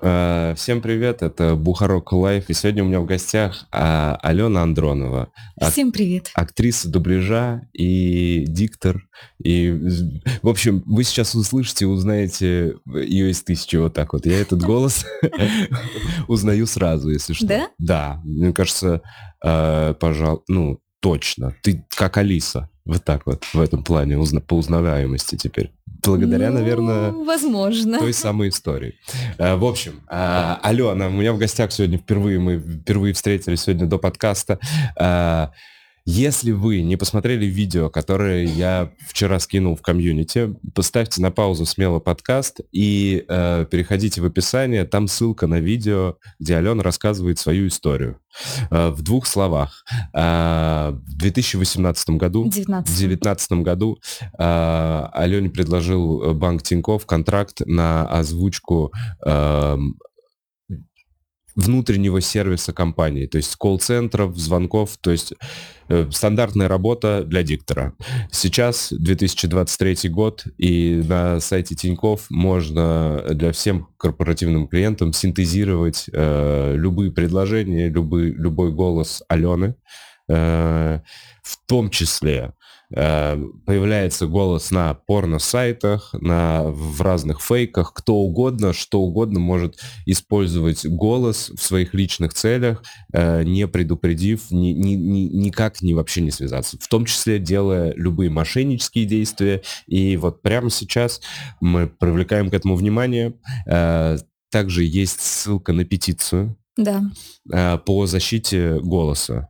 А, всем привет, это Бухарог Live, и сегодня у меня в гостях а, Алена Андронова. Всем привет. Актриса дубляжа и диктор. И, в общем, вы сейчас услышите, узнаете ее из тысячи вот так вот. Я этот голос узнаю сразу, если что. Да? Да, мне кажется, а, пожалуй, ну, точно. Ты как Алиса. Вот так вот, в этом плане, узна, по узнаваемости теперь. Благодаря, Ну, наверное, Возможно. той самой истории. А, В общем, а, Алена, у меня в гостях сегодня впервые, мы впервые встретились сегодня до подкаста. А, Если вы не посмотрели видео, которое я вчера скинул в комьюнити, поставьте на паузу смело подкаст и э, переходите в описание, там ссылка на видео, где Алена рассказывает свою историю. Э, в двух словах. А, В 2018 году 19. в 2019 году э, Алене предложил э, банк Тиньков контракт на озвучку эм, внутреннего сервиса компании, то есть колл-центров, звонков, то есть э, стандартная работа для диктора. Сейчас 2023 год, и на сайте Тиньков можно для всем корпоративным клиентам синтезировать э, любые предложения, любой, любой голос Алены, э, в том числе появляется голос на порно-сайтах, на, в разных фейках, кто угодно, что угодно может использовать голос в своих личных целях, э, не предупредив, ни, ни- ни- никак не вообще не связаться, в том числе делая любые мошеннические действия. И вот прямо сейчас мы привлекаем к этому внимание. Э, также есть ссылка на петицию Да. э, по защите голоса.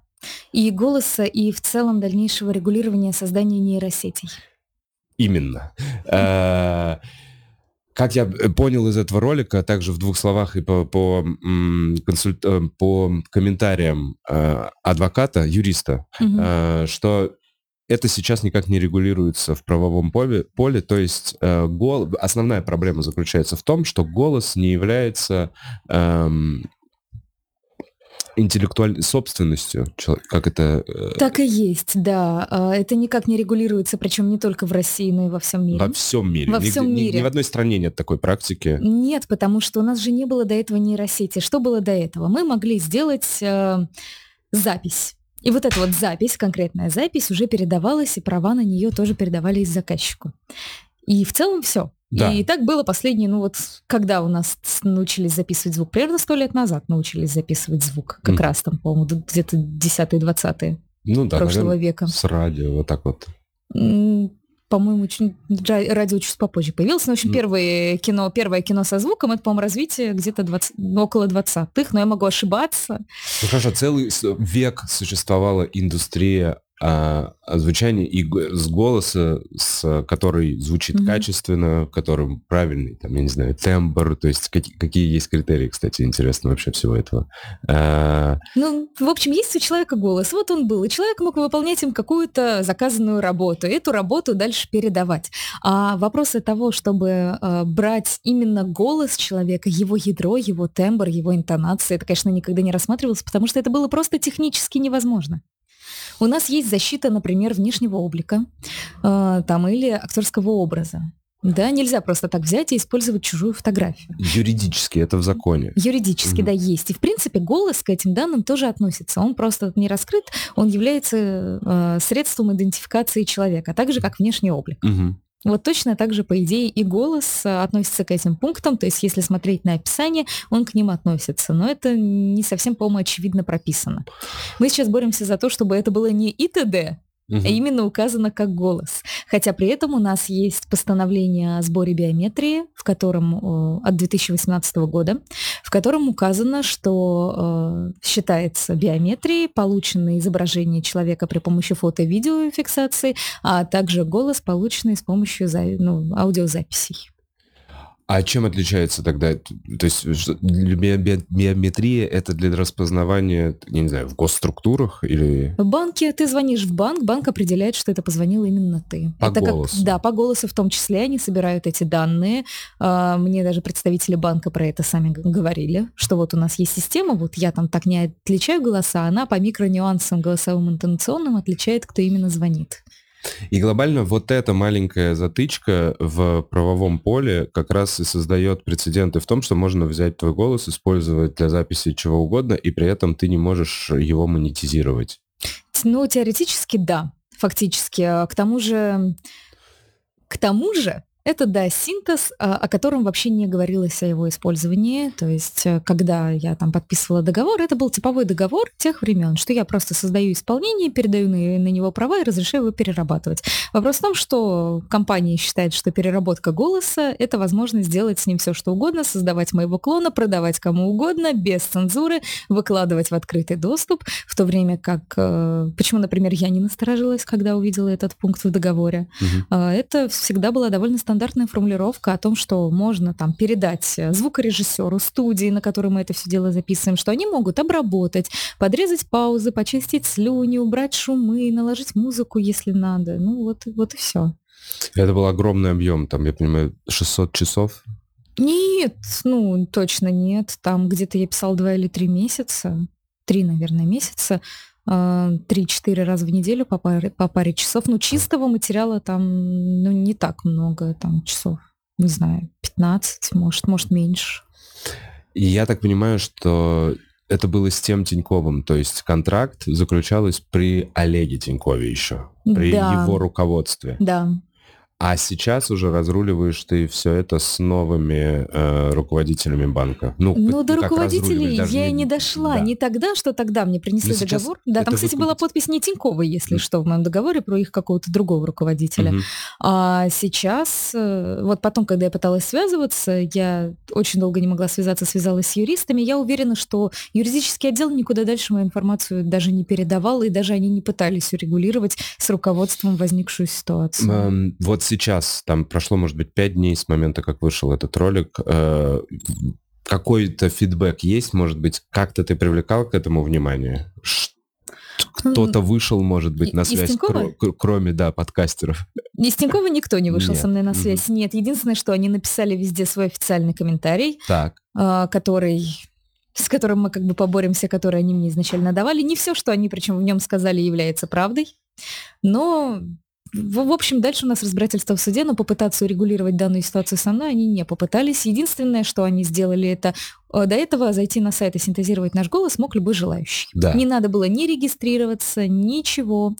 И голоса, и в целом дальнейшего регулирования создания нейросетей. Именно. Э, Как я понял из этого ролика, также в двух словах и по, по, консульт- э, по комментариям э, адвоката, юриста, э, что это сейчас никак не регулируется в правовом поле, поле то есть э, гол- основная проблема заключается в том, что голос не является эм, интеллектуальной собственностью, как это э, Так и есть, да. А, Это никак не регулируется, причем не только в России, но и во всем мире. во всем мире. Во Нигде- всем ни- мире. ни в одной стране нет такой практики. Нет, потому что у нас же не было до этого нейросети. Что было до этого? Мы могли сделать э, запись. И вот эта вот запись, конкретная запись, уже передавалась, и права на нее тоже передавались заказчику. И в целом все. Да. И так было последние, ну вот, когда у нас научились записывать звук? Примерно сто лет назад научились записывать звук. Как Мгм. раз там, по-моему, где-то 10-20 Ну да, прошлого наверное, века. с радио, вот так вот. По-моему, очень, ра- радио чуть попозже появилось. Но, в общем, М. первое кино, первое кино со звуком, это, по-моему, развитие где-то 20 ну, около 20-х, но я могу ошибаться. Ну хорошо, целый век существовала индустрия а, звучания и г- с голоса, с, который звучит Мгм. качественно, в котором правильный, там, я не знаю, тембр, то есть какие, какие есть критерии, кстати, интересно вообще всего этого. А, Ну, в общем, есть у человека голос. Вот он был, и человек мог выполнять им какую-то заказанную работу, и эту работу дальше передавать. А вопросы того, чтобы э, брать именно голос человека, его ядро, его тембр, его интонации, это, конечно, никогда не рассматривалось, потому что это было просто технически невозможно. У нас есть защита, например, внешнего облика э, там, или актерского образа. Да, нельзя просто так взять и использовать чужую фотографию. юридически это в законе. Юридически, Мгм. да, есть. И, в принципе, голос к этим данным тоже относится. Он просто не раскрыт, он является э, средством идентификации человека, так же, как внешний облик. Мгм. Вот точно так же, по идее, и голос э, относится к этим пунктам, то есть если смотреть на описание, он к ним относится. Но это не совсем, по-моему, очевидно прописано. Мы сейчас боремся за то, чтобы это было не ИТД, А именно указано как голос. Хотя при этом у нас есть постановление о сборе биометрии, в котором от 2018 года, в котором указано, что э, считается биометрией полученное изображение человека при помощи фото- и видеофиксации, а также голос, полученный с помощью ну, аудиозаписей. А чем отличается тогда? То есть биометрия это для распознавания, не знаю, в госструктурах или... В банке ты звонишь в банк, банк определяет, что это позвонил именно ты. По это голосу. Как, да, по голосу в том числе они собирают эти данные. А, Мне даже представители банка про это сами говорили, что вот у нас есть система, вот я там так не отличаю голоса, она по микронюансам голосовым интонационным отличает, кто именно звонит. И глобально вот эта маленькая затычка в правовом поле как раз и создает прецеденты в том, что можно взять твой голос, использовать для записи чего угодно, и при этом ты не можешь его монетизировать. Ну, теоретически да, фактически. К тому же, к тому же, это, да, синтез, а, о котором вообще не говорилось о его использовании. То есть, э, когда я там подписывала договор, это был типовой договор тех времен, что я просто создаю исполнение, передаю на, на него права и разрешаю его перерабатывать. Вопрос в том, что компания считает, что переработка голоса — это возможность сделать с ним все, что угодно, создавать моего клона, продавать кому угодно, без цензуры, выкладывать в открытый доступ, в то время как... Э, почему, например, я не насторожилась, когда увидела этот пункт в договоре? Угу. Это всегда была довольно стандартная формулировка о том, что можно там передать э, звукорежиссеру студии, на которой мы это все дело записываем, что они могут обработать, подрезать паузы, почистить слюни, убрать шумы, наложить музыку, если надо. Ну вот, вот и все. Это был огромный объем, там, я понимаю, 600 часов? Нет, ну, точно нет. Там где-то я писал два или три месяца, три, наверное, месяца. 3-4 раза в неделю по паре, по паре часов. Ну, чистого материала там ну, не так много, там часов, не знаю, 15, может, может меньше. И я так понимаю, что это было с тем Тиньковым, то есть контракт заключалось при Олеге Тинькове еще, при да. его руководстве. Да. А сейчас уже разруливаешь ты все это с новыми э, руководителями банка. Ну, ну до руководителей я и не дошла. Да. Не тогда, что тогда мне принесли Но договор. Да, там, кстати, была подпись не Тинькова, если mm. что, в моем договоре про их какого-то другого руководителя. Mm-hmm. А сейчас, э, вот потом, когда я пыталась связываться, я очень долго не могла связаться, связалась с юристами. Я уверена, что юридический отдел никуда дальше мою информацию даже не передавал, и даже они не пытались урегулировать с руководством возникшую ситуацию. Um, вот сейчас, там прошло, может быть, пять дней с момента, как вышел этот ролик, э, какой-то фидбэк есть, может быть, как-то ты привлекал к этому внимание? Кто-то вышел, может быть, на связь, кр- кроме, да, подкастеров. Из Тинькова никто не вышел Нет. со мной на связь. Угу. Нет, единственное, что они написали везде свой официальный комментарий, так. Э, который с которым мы как бы поборемся, который они мне изначально давали. Не все, что они причем в нем сказали, является правдой. Но в, в общем, дальше у нас разбирательство в суде, но попытаться урегулировать данную ситуацию со мной они не попытались. Единственное, что они сделали, это до этого зайти на сайт и синтезировать наш голос мог любой желающий. Да. Не надо было ни регистрироваться, ничего.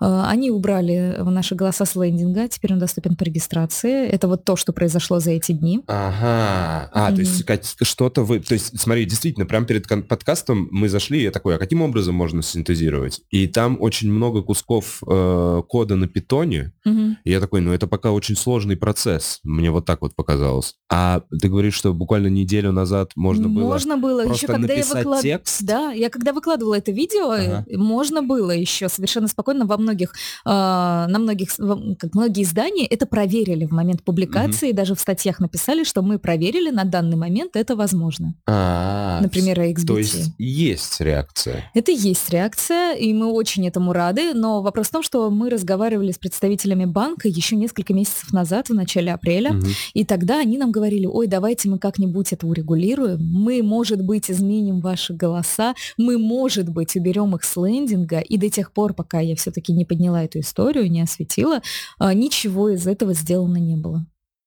Э, они убрали наши голоса с лендинга, теперь он доступен по регистрации. Это вот то, что произошло за эти дни. Ага. А, mm-hmm. то есть Кать, что-то вы... То есть, смотри, действительно, прямо перед подкастом мы зашли, и я такой, а каким образом можно синтезировать? И там очень много кусков э, кода на питоне. Mm-hmm. И я такой, ну это пока очень сложный процесс. Мне вот так вот показалось. А ты говоришь, что буквально неделю назад можно можно было Можно было еще, когда я выклад... текст? Да, я когда выкладывала это видео, ага. можно было еще совершенно спокойно во многих, э, на многих, как многие издания это проверили в момент публикации, угу. даже в статьях написали, что мы проверили на данный момент это возможно. А, Например, XBT. То есть есть реакция? Это есть реакция, и мы очень этому рады, но вопрос в том, что мы разговаривали с представителями банка еще несколько месяцев назад, в начале апреля, угу. и тогда они нам говорили, ой, давайте мы как-нибудь это урегулируем, мы, может быть, изменим ваши голоса, мы, может быть, уберем их с лендинга, и до тех пор, пока я все-таки не подняла эту историю, не осветила, а, ничего из этого сделано не было.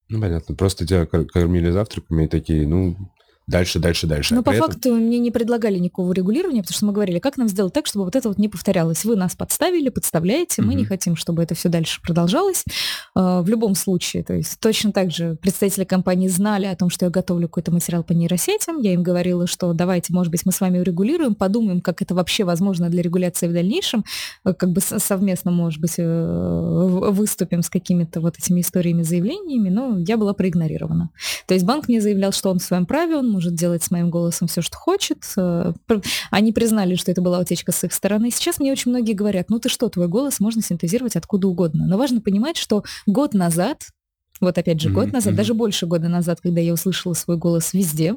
Ну, понятно. Просто тебя кормили завтраками и такие, ну, дальше, дальше, дальше. Но а по этом... факту мне не предлагали никакого регулирования, потому что мы говорили, как нам сделать так, чтобы вот это вот не повторялось. Вы нас подставили, подставляете, мы угу. не хотим, чтобы это все дальше продолжалось. А, в любом случае, то есть точно так же представители компании знали о том, что я готовлю какой-то материал по нейросетям. Я им говорила, что давайте, может быть, мы с вами урегулируем, подумаем, как это вообще возможно для регуляции в дальнейшем, э, как бы совместно, может быть, э, выступим с какими-то вот этими историями, заявлениями, но я была проигнорирована. То есть банк мне заявлял, что он в своем праве, он может делать с моим голосом все, что хочет. Э, они признали, что это была утечка с их стороны. Сейчас мне очень многие говорят, ну ты что, твой голос можно синтезировать откуда угодно. Но важно понимать, что год назад, вот опять же, mm-hmm. год назад, mm-hmm. даже больше года назад, когда я услышала свой голос везде,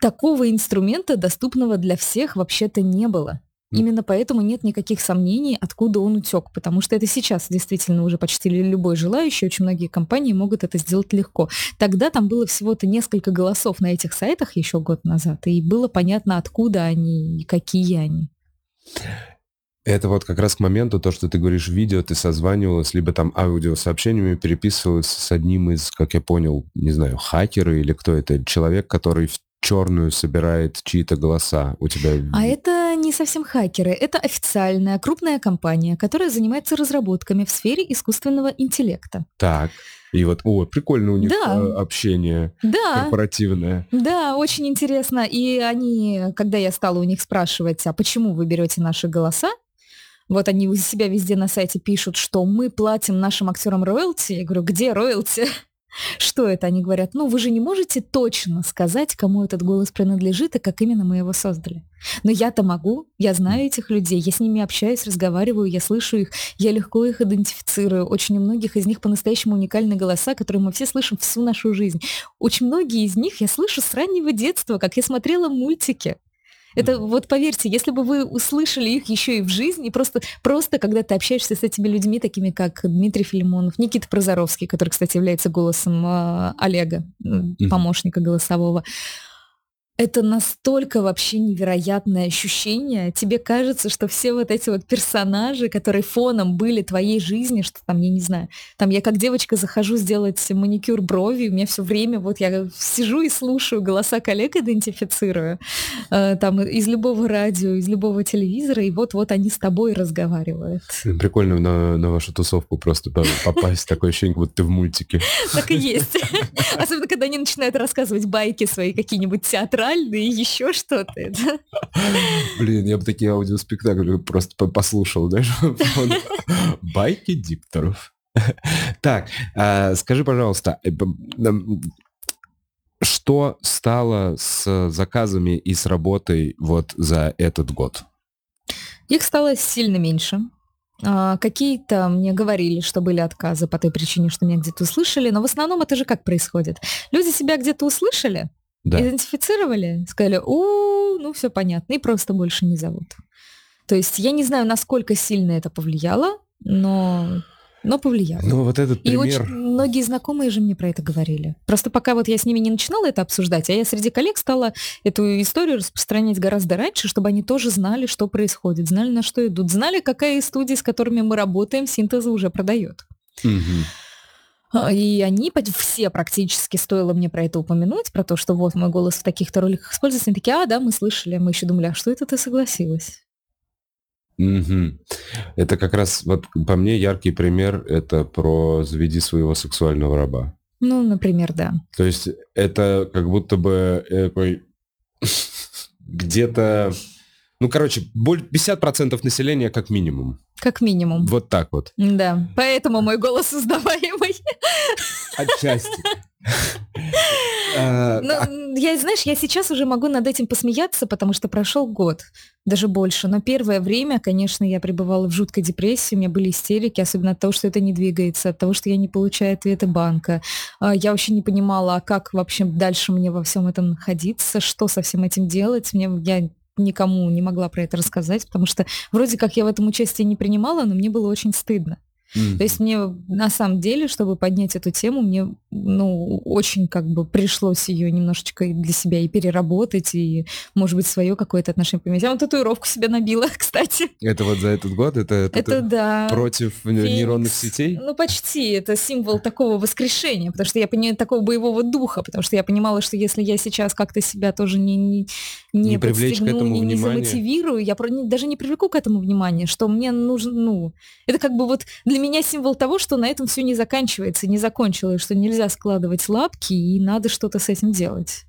такого инструмента, доступного для всех, вообще-то не было. Именно поэтому нет никаких сомнений, откуда он утек, потому что это сейчас действительно уже почти любой желающий, очень многие компании могут это сделать легко. Тогда там было всего-то несколько голосов на этих сайтах еще год назад, и было понятно, откуда они и какие они. Это вот как раз к моменту, то, что ты говоришь, видео, ты созванивалась, либо там аудиосообщениями переписывалась с одним из, как я понял, не знаю, хакеры или кто это, человек, который в черную собирает чьи-то голоса у тебя. А это не совсем хакеры, это официальная крупная компания, которая занимается разработками в сфере искусственного интеллекта. Так. И вот, о, прикольно у них да. Э, общение да. корпоративное. Да, очень интересно. И они, когда я стала у них спрашивать, а почему вы берете наши голоса, вот они у себя везде на сайте пишут, что мы платим нашим актерам роялти. Я говорю, где роялти? Что это? Они говорят, ну вы же не можете точно сказать, кому этот голос принадлежит и как именно мы его создали. Но я-то могу, я знаю этих людей, я с ними общаюсь, разговариваю, я слышу их, я легко их идентифицирую. Очень у многих из них по-настоящему уникальные голоса, которые мы все слышим всю нашу жизнь. Очень многие из них я слышу с раннего детства, как я смотрела мультики. Это вот поверьте, если бы вы услышали их еще и в жизни, просто, просто когда ты общаешься с этими людьми, такими как Дмитрий Филимонов, Никита Прозоровский, который, кстати, является голосом э, Олега, помощника голосового, это настолько вообще невероятное ощущение. Тебе кажется, что все вот эти вот персонажи, которые фоном были твоей жизни, что там, я не знаю, там я как девочка захожу сделать маникюр брови, у меня все время вот я сижу и слушаю голоса коллег, идентифицирую, э, там из любого радио, из любого телевизора, и вот-вот они с тобой разговаривают. Прикольно на, на вашу тусовку просто попасть, такое ощущение, как будто ты в мультике. Так и есть. Особенно, когда они начинают рассказывать байки свои какие-нибудь театры театральный, еще что-то. Блин, я бы такие аудиоспектакли просто послушал, знаешь, байки дикторов. Так, а, скажи, пожалуйста, э, что стало с заказами и с работой вот за этот год? Их стало сильно меньше. А, какие-то мне говорили, что были отказы по той причине, что меня где-то услышали, но в основном это же как происходит? Люди себя где-то услышали, да. Идентифицировали, сказали, о, ну все понятно, и просто больше не зовут. То есть я не знаю, насколько сильно это повлияло, но, но повлияло. Ну вот этот пример... И очень многие знакомые же мне про это говорили. Просто пока вот я с ними не начинала это обсуждать, а я среди коллег стала эту историю распространять гораздо раньше, чтобы они тоже знали, что происходит, знали, на что идут, знали, какая из студий, с которыми мы работаем, синтеза уже продает. Угу. А, и они все практически, стоило мне про это упомянуть, про то, что вот мой голос в таких-то роликах используется, они такие, а, да, мы слышали, мы еще думали, а что это ты согласилась? Угу. Это как раз, вот по мне, яркий пример, это про «Заведи своего сексуального раба». Ну, например, да. То есть это как будто бы такой где-то ну, короче, 50% населения как минимум. Как минимум. Вот так вот. Да, поэтому мой голос узнаваемый. Отчасти. А, ну, а я, знаешь, я сейчас уже могу над этим посмеяться, потому что прошел год, даже больше. Но первое время, конечно, я пребывала в жуткой депрессии, у меня были истерики, особенно от того, что это не двигается, от того, что я не получаю ответы банка. А, я вообще не понимала, а как вообще дальше мне во всем этом находиться, что со всем этим делать. Мне, я никому не могла про это рассказать, потому что вроде как я в этом участие не принимала, но мне было очень стыдно. Mm-hmm. То есть мне на самом деле, чтобы поднять эту тему, мне ну, очень как бы пришлось ее немножечко для себя и переработать, и, может быть, свое какое-то отношение поменять. Я вот татуировку себе набила, кстати. Это вот за этот год? Это, это, это да. против Феникс. нейронных сетей? Ну, почти. Это символ такого воскрешения, потому что я понимаю, такого боевого духа, потому что я понимала, что если я сейчас как-то себя тоже не, не, не, не привлечь к этому не, не замотивирую, я даже не привлеку к этому внимания, что мне нужно, ну, это как бы вот для меня символ того, что на этом все не заканчивается, не закончилось, что нельзя складывать лапки и надо что-то с этим делать.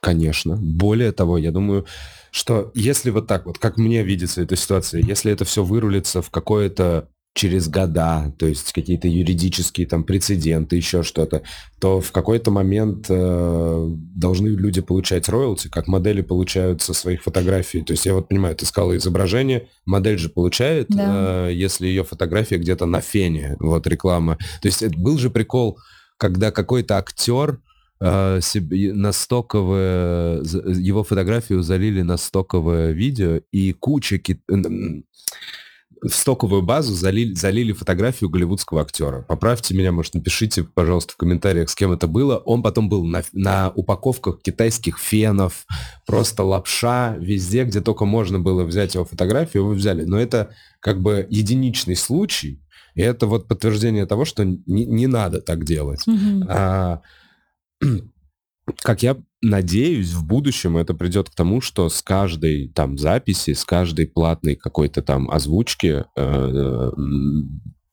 Конечно. Более того, я думаю, что если вот так вот, как мне видится эта ситуация, если это все вырулится в какое-то через года, то есть какие-то юридические там прецеденты, еще что-то, то в какой-то момент э, должны люди получать роялти, как модели получают со своих фотографий. То есть я вот понимаю, ты сказала изображение, модель же получает, да. э, если ее фотография где-то на фене, вот реклама. То есть это был же прикол, когда какой-то актер э, себе, на стоковое, его фотографию залили на стоковое видео, и куча в стоковую базу залили, залили фотографию голливудского актера. Поправьте меня, может, напишите, пожалуйста, в комментариях, с кем это было. Он потом был на, на упаковках китайских фенов, просто лапша, везде, где только можно было взять его фотографию, его взяли. Но это как бы единичный случай, и это вот подтверждение того, что не, не надо так делать. Mm-hmm. А, как я надеюсь, в будущем это придет к тому, что с каждой там записи, с каждой платной какой-то там озвучки... Э, э,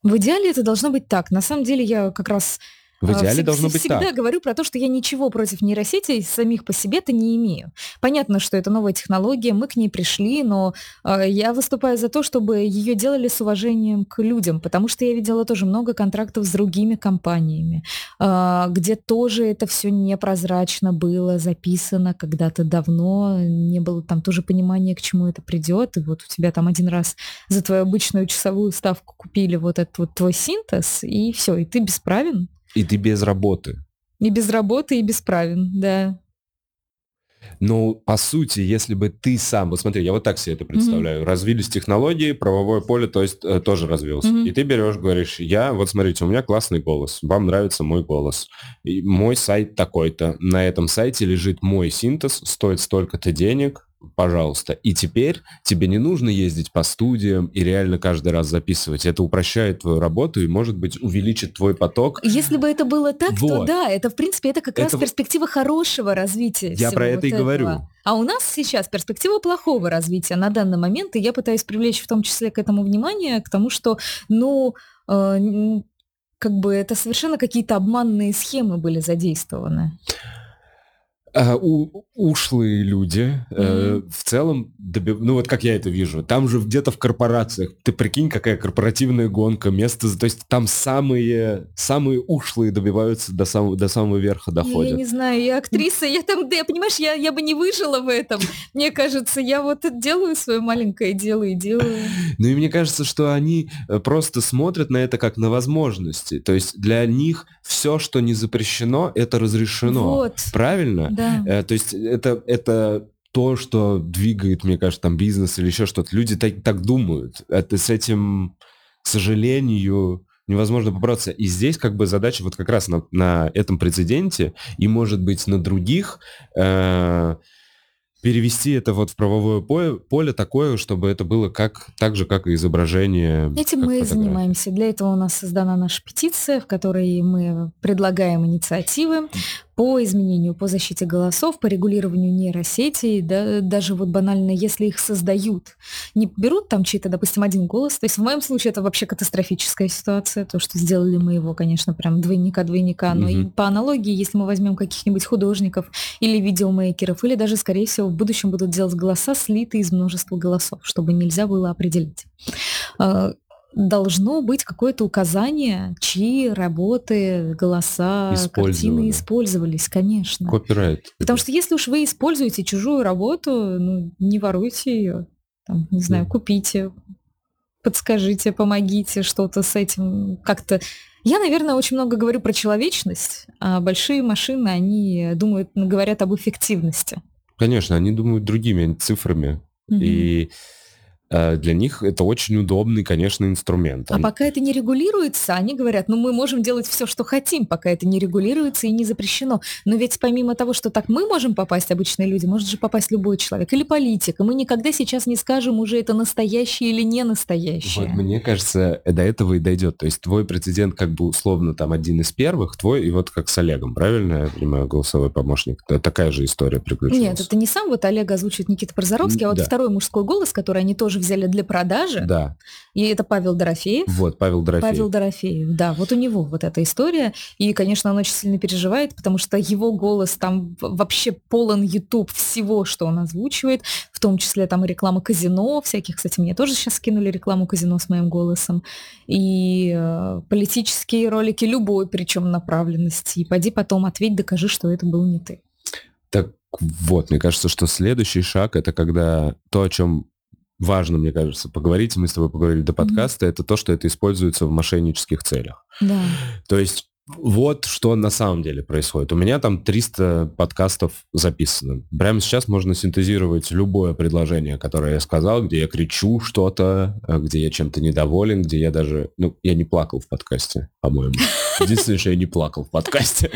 в идеале это должно быть так. На самом деле я как раз в а, идеале Вс- должно быть всегда так. говорю про то, что я ничего против нейросетей самих по себе-то не имею. Понятно, что это новая технология, мы к ней пришли, но э, я выступаю за то, чтобы ее делали с уважением к людям, потому что я видела тоже много контрактов с другими компаниями, э, где тоже это все непрозрачно было записано когда-то давно, не было там тоже понимания, к чему это придет, и вот у тебя там один раз за твою обычную часовую ставку купили вот этот вот твой синтез, и все, и ты бесправен. И ты без работы. И без работы, и бесправен, да. Ну, по сути, если бы ты сам, вот смотри, я вот так себе это представляю, mm-hmm. развились технологии, правовое поле, то есть э, тоже развился. Mm-hmm. И ты берешь, говоришь, я, вот смотрите, у меня классный голос, вам нравится мой голос, и мой сайт такой-то, на этом сайте лежит мой синтез, стоит столько-то денег, пожалуйста. И теперь тебе не нужно ездить по студиям и реально каждый раз записывать. Это упрощает твою работу и, может быть, увеличит твой поток. Если бы это было так, вот. то да, это, в принципе, это как это... раз перспектива хорошего развития. Я про это вот и этого. говорю. А у нас сейчас перспектива плохого развития на данный момент, и я пытаюсь привлечь в том числе к этому внимание, к тому, что, ну, э, как бы это совершенно какие-то обманные схемы были задействованы. А, у, ушлые люди mm-hmm. э, в целом, доби... ну вот как я это вижу, там же где-то в корпорациях, ты прикинь, какая корпоративная гонка, место, то есть там самые, самые ушлые добиваются до самого, до самого верха доходят. Я не знаю, я актриса, я там, да, понимаешь, я, я бы не выжила в этом. Мне кажется, я вот делаю свое маленькое дело и делаю. Ну и мне кажется, что они э, просто смотрят на это как на возможности, то есть для них все, что не запрещено, это разрешено. Вот. Правильно? Да. Да. То есть это, это то, что двигает, мне кажется, там бизнес или еще что-то. Люди так, так думают. Это с этим, к сожалению, невозможно побороться. И здесь как бы задача вот как раз на, на этом прецеденте и, может быть, на других э, перевести это вот в правовое поле, поле такое, чтобы это было как, так же, как и изображение. Этим мы и занимаемся. Для этого у нас создана наша петиция, в которой мы предлагаем инициативы по изменению, по защите голосов, по регулированию нейросетей, да, даже вот банально, если их создают, не берут там чей-то, допустим, один голос, то есть в моем случае это вообще катастрофическая ситуация, то, что сделали мы его, конечно, прям двойника-двойника, но угу. и по аналогии, если мы возьмем каких-нибудь художников или видеомейкеров, или даже, скорее всего, в будущем будут делать голоса, слитые из множества голосов, чтобы нельзя было определить. А, должно быть какое-то указание, чьи работы, голоса, картины использовались, конечно. Копирайт. Потому что если уж вы используете чужую работу, ну, не воруйте ее, там, не знаю, купите, подскажите, помогите что-то с этим как-то. Я, наверное, очень много говорю про человечность, а большие машины, они думают, говорят об эффективности. Конечно, они думают другими цифрами. Угу. И для них это очень удобный, конечно, инструмент. А пока это не регулируется, они говорят, ну мы можем делать все, что хотим, пока это не регулируется и не запрещено. Но ведь помимо того, что так мы можем попасть, обычные люди, может же попасть любой человек или политик. И мы никогда сейчас не скажем уже это настоящее или не настоящее. Вот, мне кажется, до этого и дойдет. То есть твой прецедент как бы условно там один из первых, твой и вот как с Олегом, правильно я понимаю, голосовой помощник? Такая же история приключилась. Нет, это не сам вот Олег озвучивает Никита Прозоровский, а вот да. второй мужской голос, который они тоже взяли для продажи. Да. И это Павел Дорофеев. Вот, Павел Дорофеев. Павел Дорофеев, да. Вот у него вот эта история. И, конечно, он очень сильно переживает, потому что его голос там вообще полон YouTube всего, что он озвучивает, в том числе там реклама казино всяких. Кстати, мне тоже сейчас скинули рекламу казино с моим голосом. И э, политические ролики любой, причем направленности. И пойди потом ответь, докажи, что это был не ты. Так вот, мне кажется, что следующий шаг это когда то, о чем важно, мне кажется, поговорить, мы с тобой поговорили до подкаста, mm-hmm. это то, что это используется в мошеннических целях. Да. То есть Вот что на самом деле происходит. У меня там 300 подкастов записано. Прямо сейчас можно синтезировать любое предложение, которое я сказал, где я кричу что-то, э, где я чем-то недоволен, где я даже... Ну, я не плакал в подкасте, по-моему. Единственное, что я не плакал в подкасте.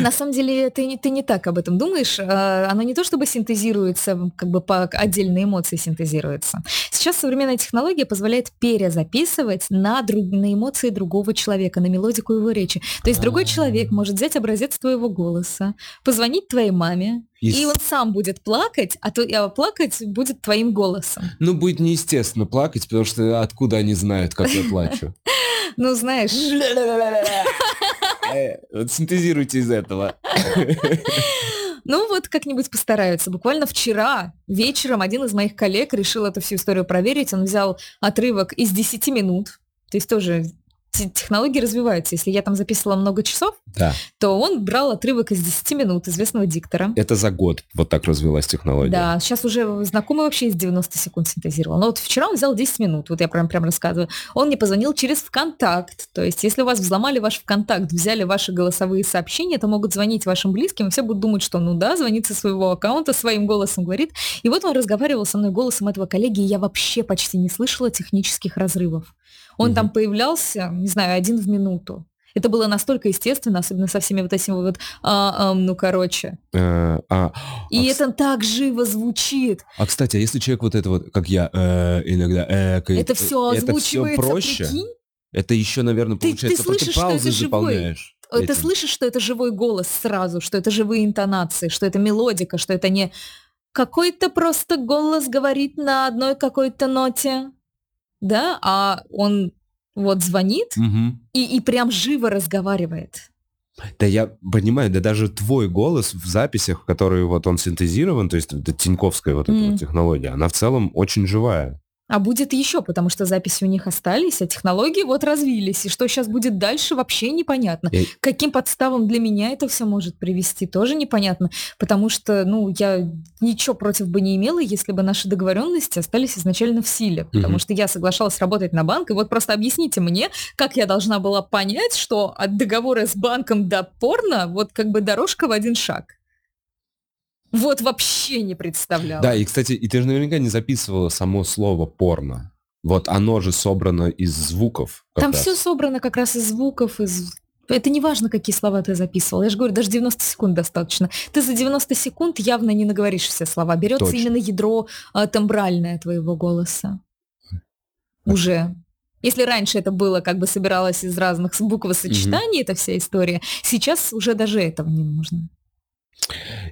На самом деле ты не, ты не так об этом думаешь. А, оно не то чтобы синтезируется, как бы по отдельной эмоции синтезируется. Сейчас современная технология позволяет перезаписывать на, друг, на эмоции другого человека, на мелодику его речи. То есть другой человек может взять образец твоего голоса, позвонить твоей маме, и, и он сам будет плакать, а, то, а плакать будет твоим голосом. Ну, будет неестественно плакать, потому что откуда они знают, как я плачу? Ну, знаешь... Вот синтезируйте из этого. Ну вот как-нибудь постараются. Буквально вчера вечером один из моих коллег решил эту всю историю проверить. Он взял отрывок из 10 минут, то есть тоже технологии развиваются. Если я там записывала много часов, да. то он брал отрывок из 10 минут известного диктора. Это за год вот так развилась технология. Да, сейчас уже знакомый вообще из 90 секунд синтезировал. Но вот вчера он взял 10 минут, вот я прям, прям рассказываю. Он мне позвонил через ВКонтакт. То есть если у вас взломали ваш ВКонтакт, взяли ваши голосовые сообщения, то могут звонить вашим близким, и все будут думать, что ну да, звонит со своего аккаунта, своим голосом говорит. И вот он разговаривал со мной голосом этого коллеги, и я вообще почти не слышала технических разрывов. Он угу. там появлялся, не знаю, один в минуту. Это было настолько естественно, особенно со всеми вот этими вот, а, а, ну, короче. Э, а, и а, это так живо звучит. А, кстати, а если человек вот это вот, как я э, иногда... Э, это все озвучивается, это все проще? Прикинь? Это еще, наверное, получается, ты, ты слышишь, паузы что это заполняешь. Живой. Ты слышишь, что это живой голос сразу, что это живые интонации, что это мелодика, что это не какой-то просто голос говорит на одной какой-то ноте, да, а он вот звонит угу. и, и прям живо разговаривает. Да я понимаю, да даже твой голос в записях, в которые вот он синтезирован, то есть это Тиньковская вот mm. эта вот технология, она в целом очень живая. А будет еще, потому что записи у них остались, а технологии вот развились. И что сейчас будет дальше, вообще непонятно. И... Каким подставам для меня это все может привести, тоже непонятно. Потому что, ну, я ничего против бы не имела, если бы наши договоренности остались изначально в силе. Потому угу. что я соглашалась работать на банк. И вот просто объясните мне, как я должна была понять, что от договора с банком до порно вот как бы дорожка в один шаг. Вот вообще не представляла. Да, и, кстати, и ты же наверняка не записывала само слово порно. Вот оно же собрано из звуков. Там раз. все собрано как раз из звуков, из... Это не важно, какие слова ты записывал. Я же говорю, даже 90 секунд достаточно. Ты за 90 секунд явно не наговоришь все слова. Берется Точно. именно ядро а, тембральное твоего голоса. Уже. Если раньше это было как бы собиралось из разных буквосочетаний, угу. эта вся история, сейчас уже даже этого не нужно.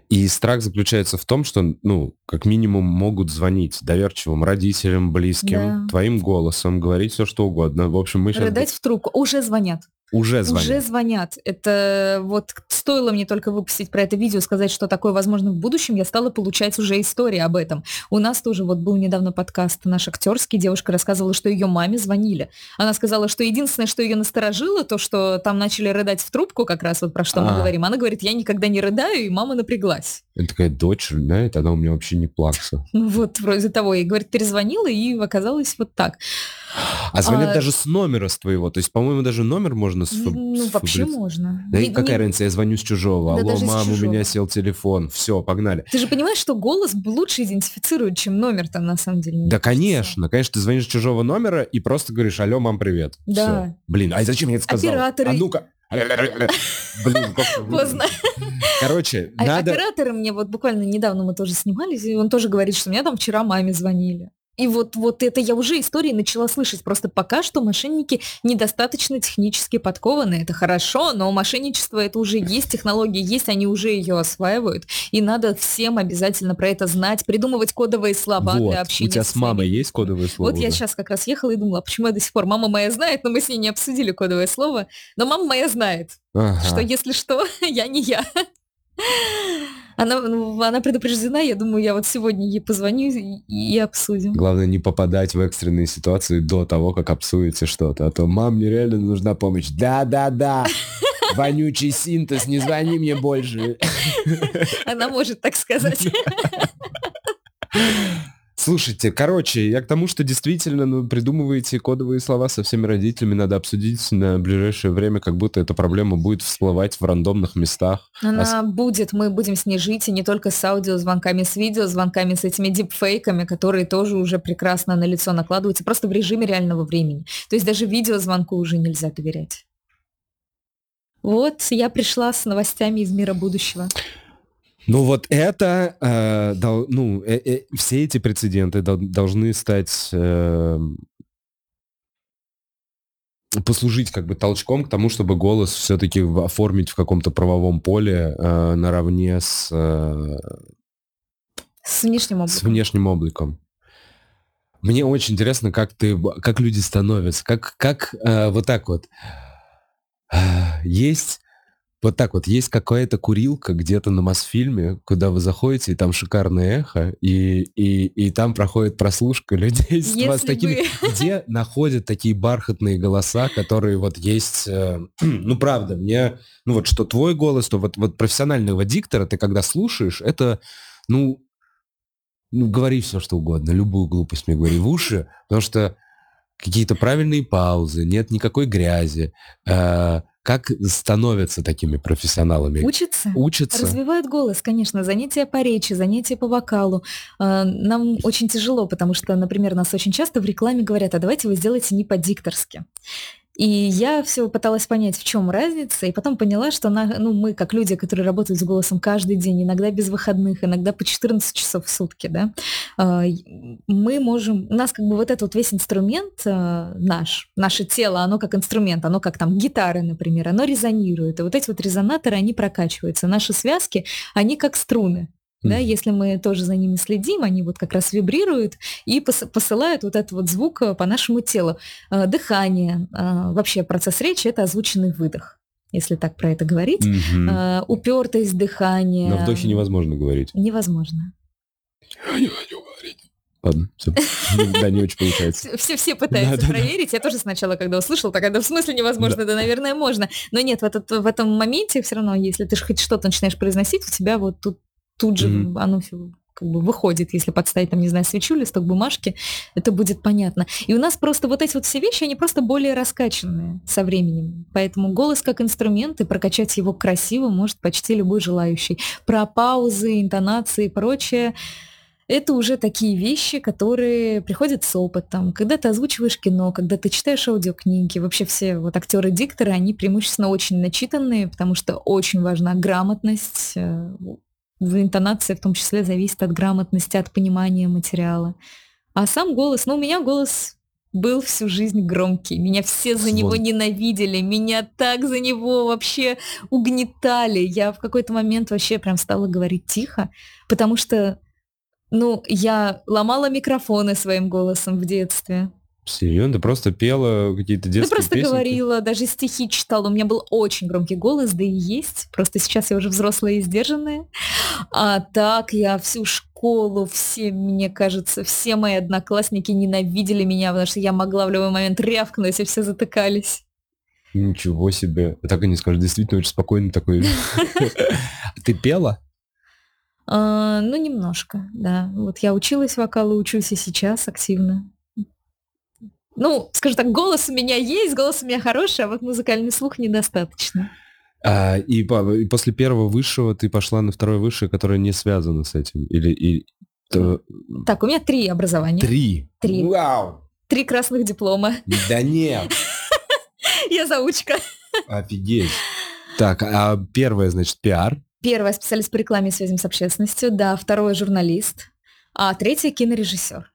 И страх заключается в том, что, ну, как минимум могут звонить доверчивым родителям, близким, да. твоим голосом, говорить все, что угодно. В общем, мы сейчас... Рыдать в трубку. Уже звонят. Уже звонят. Уже звонят. Это вот стоило мне только выпустить про это видео, сказать, что такое возможно в будущем, я стала получать уже истории об этом. У нас тоже вот был недавно подкаст наш актерский, девушка рассказывала, что ее маме звонили. Она сказала, что единственное, что ее насторожило, то, что там начали рыдать в трубку, как раз вот про что А-а-а. мы говорим. Она говорит, я никогда не рыдаю, и мама напряглась. Это такая дочь рыдает, она у меня вообще не плакса. Ну вот, вроде того. И говорит, перезвонила, и оказалось вот так. А звонят а... даже с номера с твоего. То есть, по-моему, даже номер можно с Ну, вообще можно. Да и какая не... разница, я звоню с чужого. Да Алло, мам, у меня сел телефон. Все, погнали. Ты же понимаешь, что голос лучше идентифицирует, чем номер там на самом деле. Да, конечно. Конечно, ты звонишь с чужого номера и просто говоришь, алло, мам, привет. Да. Все. Блин, а зачем я это сказал? Операторы. А ну-ка. Блин, Поздно. Короче, а надо... Операторы мне вот буквально недавно мы тоже снимались, и он тоже говорит, что меня там вчера маме звонили. И вот, вот это я уже истории начала слышать. Просто пока что мошенники недостаточно технически подкованы. Это хорошо, но мошенничество это уже есть, технологии есть, они уже ее осваивают. И надо всем обязательно про это знать, придумывать кодовые слова вот. для общения. У тебя с мамой есть кодовые слова? Вот я сейчас как раз ехала и думала, а почему я до сих пор... Мама моя знает, но мы с ней не обсудили кодовое слово. Но мама моя знает, ага. что если что, я не я. Она, ну, она предупреждена, я думаю, я вот сегодня ей позвоню и, и обсудим. Главное не попадать в экстренные ситуации до того, как обсудите что-то. А то мам, мне реально нужна помощь. Да-да-да, вонючий синтез, не звони мне больше. Она может так сказать. Слушайте, короче, я к тому, что действительно ну, придумываете кодовые слова со всеми родителями, надо обсудить на ближайшее время, как будто эта проблема будет всплывать в рандомных местах. Она а... будет, мы будем с ней жить, и не только с аудиозвонками, с видеозвонками, с этими дипфейками, которые тоже уже прекрасно на лицо накладываются, просто в режиме реального времени. То есть даже видеозвонку уже нельзя доверять. Вот я пришла с новостями из мира будущего. Ну вот это, э, дол, ну, э, э, все эти прецеденты дол, должны стать, э, послужить как бы толчком к тому, чтобы голос все-таки оформить в каком-то правовом поле э, наравне с... Э, с внешним обликом. С внешним обликом. Мне очень интересно, как ты, как люди становятся, как, как э, вот так вот. Есть вот так вот, есть какая-то курилка где-то на Мосфильме, куда вы заходите, и там шикарное эхо, и, и, и там проходит прослушка людей с, с такими, бы... где находят такие бархатные голоса, которые вот есть, э, ну правда, мне, ну вот что твой голос, то вот, вот профессионального диктора ты когда слушаешь, это, ну, ну, говори все, что угодно, любую глупость мне говори в уши, потому что какие-то правильные паузы, нет никакой грязи, э, как становятся такими профессионалами? Учатся. Учатся. Развивают голос, конечно. Занятия по речи, занятия по вокалу. А, нам очень тяжело, потому что, например, нас очень часто в рекламе говорят, а давайте вы сделайте не по-дикторски. И я все пыталась понять, в чем разница, и потом поняла, что на, ну, мы, как люди, которые работают с голосом каждый день, иногда без выходных, иногда по 14 часов в сутки, да, а, мы можем, у нас как бы вот этот вот весь инструмент а, наш, наше тело, оно как инструмент, оно как там гитары, например, оно резонирует, и вот эти вот резонаторы, они прокачиваются, наши связки, они как струны, да, если мы тоже за ними следим, они вот как раз вибрируют и посылают вот этот вот звук э, по нашему телу. Э, дыхание, э, вообще процесс речи – это озвученный выдох если так про это говорить. Угу. Упертость дыхания. На вдохе невозможно говорить. Невозможно. Я не хочу говорить. Ладно, все. Да, не очень получается. Все, все пытаются да, проверить. Да, Я тоже сначала, когда услышал, так это в смысле невозможно, да, да наверное, можно. Но нет, в, этот, в этом моменте все равно, если ты хоть что-то начинаешь произносить, у тебя вот тут тут же mm-hmm. оно все как бы выходит, если подставить там, не знаю, свечу, листок бумажки, это будет понятно. И у нас просто вот эти вот все вещи, они просто более раскачанные со временем. Поэтому голос как инструмент, и прокачать его красиво может почти любой желающий. Про паузы, интонации и прочее, это уже такие вещи, которые приходят с опытом. Когда ты озвучиваешь кино, когда ты читаешь аудиокниги, вообще все вот актеры-дикторы, они преимущественно очень начитанные, потому что очень важна грамотность, э, интонация в том числе зависит от грамотности, от понимания материала. А сам голос, ну, у меня голос был всю жизнь громкий. Меня все за него ненавидели, меня так за него вообще угнетали. Я в какой-то момент вообще прям стала говорить тихо, потому что, ну, я ломала микрофоны своим голосом в детстве. Серьезно? Ты просто пела какие-то детские Да просто песенки? говорила, даже стихи читала. У меня был очень громкий голос, да и есть. Просто сейчас я уже взрослая и сдержанная. А так я всю школу, все, мне кажется, все мои одноклассники ненавидели меня, потому что я могла в любой момент рявкнуть, и все затыкались. Ничего себе. Так и не скажешь, действительно очень спокойно такой. Ты пела? А, ну, немножко, да. Вот я училась вокалу, учусь и сейчас активно ну, скажем так, голос у меня есть, голос у меня хороший, а вот музыкальный слух недостаточно. А, и, и после первого высшего ты пошла на второе высшее, которое не связано с этим? Или, и, то... Так, у меня три образования. Три? Три. Вау! Три красных диплома. Да нет! Я заучка. Офигеть. Так, а первое, значит, пиар? Первое специалист по рекламе и связям с общественностью, да, второе журналист, а третье кинорежиссер.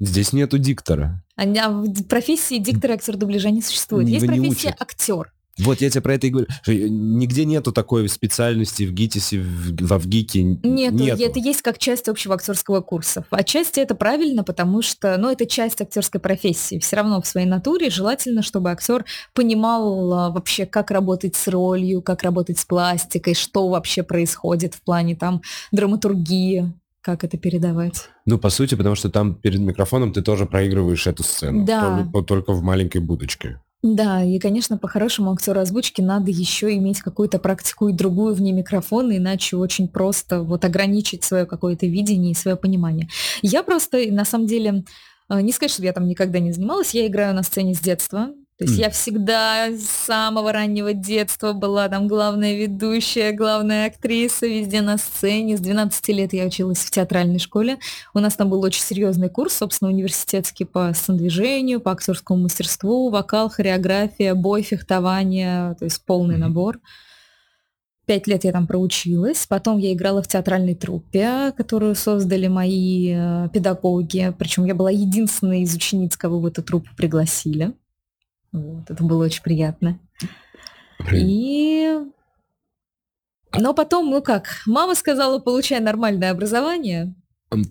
Здесь нету диктора. А в профессии диктора актер дубляжа не существует. Есть профессия актер. Вот я тебе про это и говорю. Что нигде нету такой специальности в ГИТИСе, в, во ВГИКе. Нет, нету. это есть как часть общего актерского курса. Отчасти это правильно, потому что, ну, это часть актерской профессии. Все равно в своей натуре желательно, чтобы актер понимал а, вообще, как работать с ролью, как работать с пластикой, что вообще происходит в плане там драматургии как это передавать. Ну, по сути, потому что там перед микрофоном ты тоже проигрываешь эту сцену. Да. Только, только в маленькой будочке. Да, и, конечно, по-хорошему актеру озвучки надо еще иметь какую-то практику и другую вне микрофона, иначе очень просто вот ограничить свое какое-то видение и свое понимание. Я просто, на самом деле, э, не сказать, что я там никогда не занималась, я играю на сцене с детства, то есть я всегда с самого раннего детства была там главная ведущая, главная актриса везде на сцене. С 12 лет я училась в театральной школе. У нас там был очень серьезный курс, собственно, университетский по сцендвижению, по актерскому мастерству, вокал, хореография, бой, фехтование, то есть полный набор. Пять лет я там проучилась. Потом я играла в театральной труппе, которую создали мои э, педагоги. Причем я была единственной из учениц, кого в эту труппу пригласили. Вот, это было очень приятно. И... Но потом, ну как, мама сказала, получай нормальное образование.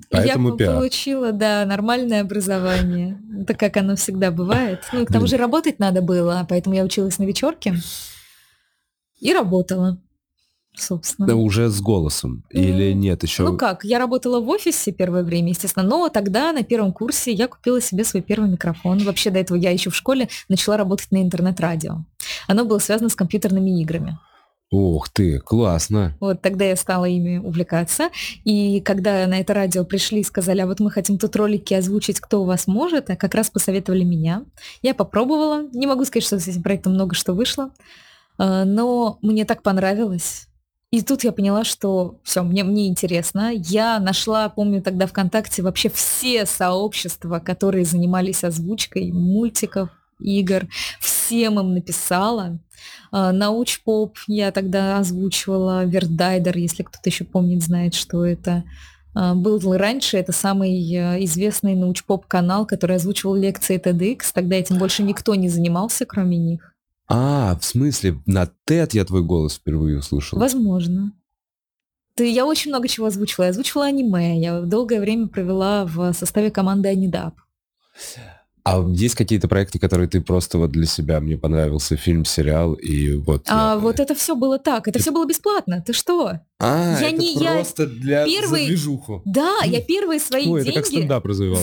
Поэтому я пиар. получила, да, нормальное образование. Это как оно всегда бывает. Ну, к тому же работать надо было, поэтому я училась на вечерке и работала, собственно. Да, уже с голосом. Или М, нет, еще... Ну как, я работала в офисе первое время, естественно, но тогда на первом курсе я купила себе свой первый микрофон. Вообще до этого я еще в школе начала работать на интернет-радио. Оно было связано с компьютерными играми. Ух ты, классно. Вот тогда я стала ими увлекаться. И когда на это радио пришли и сказали, а вот мы хотим тут ролики озвучить, кто у вас может, а как раз посоветовали меня. Я попробовала. Не могу сказать, что с этим проектом много что вышло, э, но мне так понравилось. И тут я поняла, что все, мне, мне интересно. Я нашла, помню, тогда ВКонтакте вообще все сообщества, которые занимались озвучкой мультиков, игр. Всем им написала. А, Научпоп я тогда озвучивала, Вердайдер, если кто-то еще помнит, знает, что это. А, Был раньше, это самый э, известный научпоп-канал, который озвучивал лекции TEDx. Тогда этим больше никто не занимался, кроме них. А, в смысле, на TED я твой голос впервые услышал. Возможно. Ты, я очень много чего озвучивала. Я озвучивала аниме. Я долгое время провела в составе команды Анидап. А есть какие-то проекты, которые ты просто вот для себя, мне понравился фильм, сериал, и вот... А я- вот это все было так. Это все было бесплатно. Ты что? А, я это не- я просто для первый- за движуху. Да, я первые свои Ой, деньги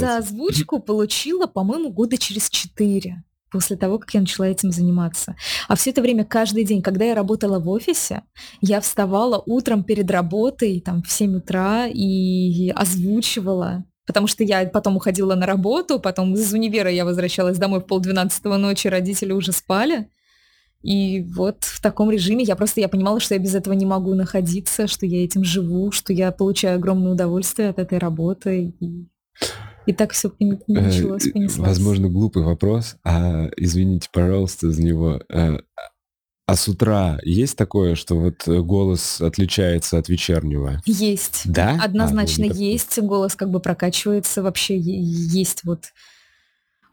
за озвучку получила, по-моему, года через четыре после того, как я начала этим заниматься. А все это время, каждый день, когда я работала в офисе, я вставала утром перед работой, там, в 7 утра и озвучивала. Потому что я потом уходила на работу, потом из универа я возвращалась домой в полдвенадцатого ночи, родители уже спали. И вот в таком режиме я просто я понимала, что я без этого не могу находиться, что я этим живу, что я получаю огромное удовольствие от этой работы. И, и так все началось, Э, понеслось. Возможно, глупый вопрос, а извините, пожалуйста, за него. Э, А с утра есть такое, что вот э, голос отличается от вечернего? Есть. Да? Однозначно А, ну, есть. Голос как бы прокачивается. Вообще есть вот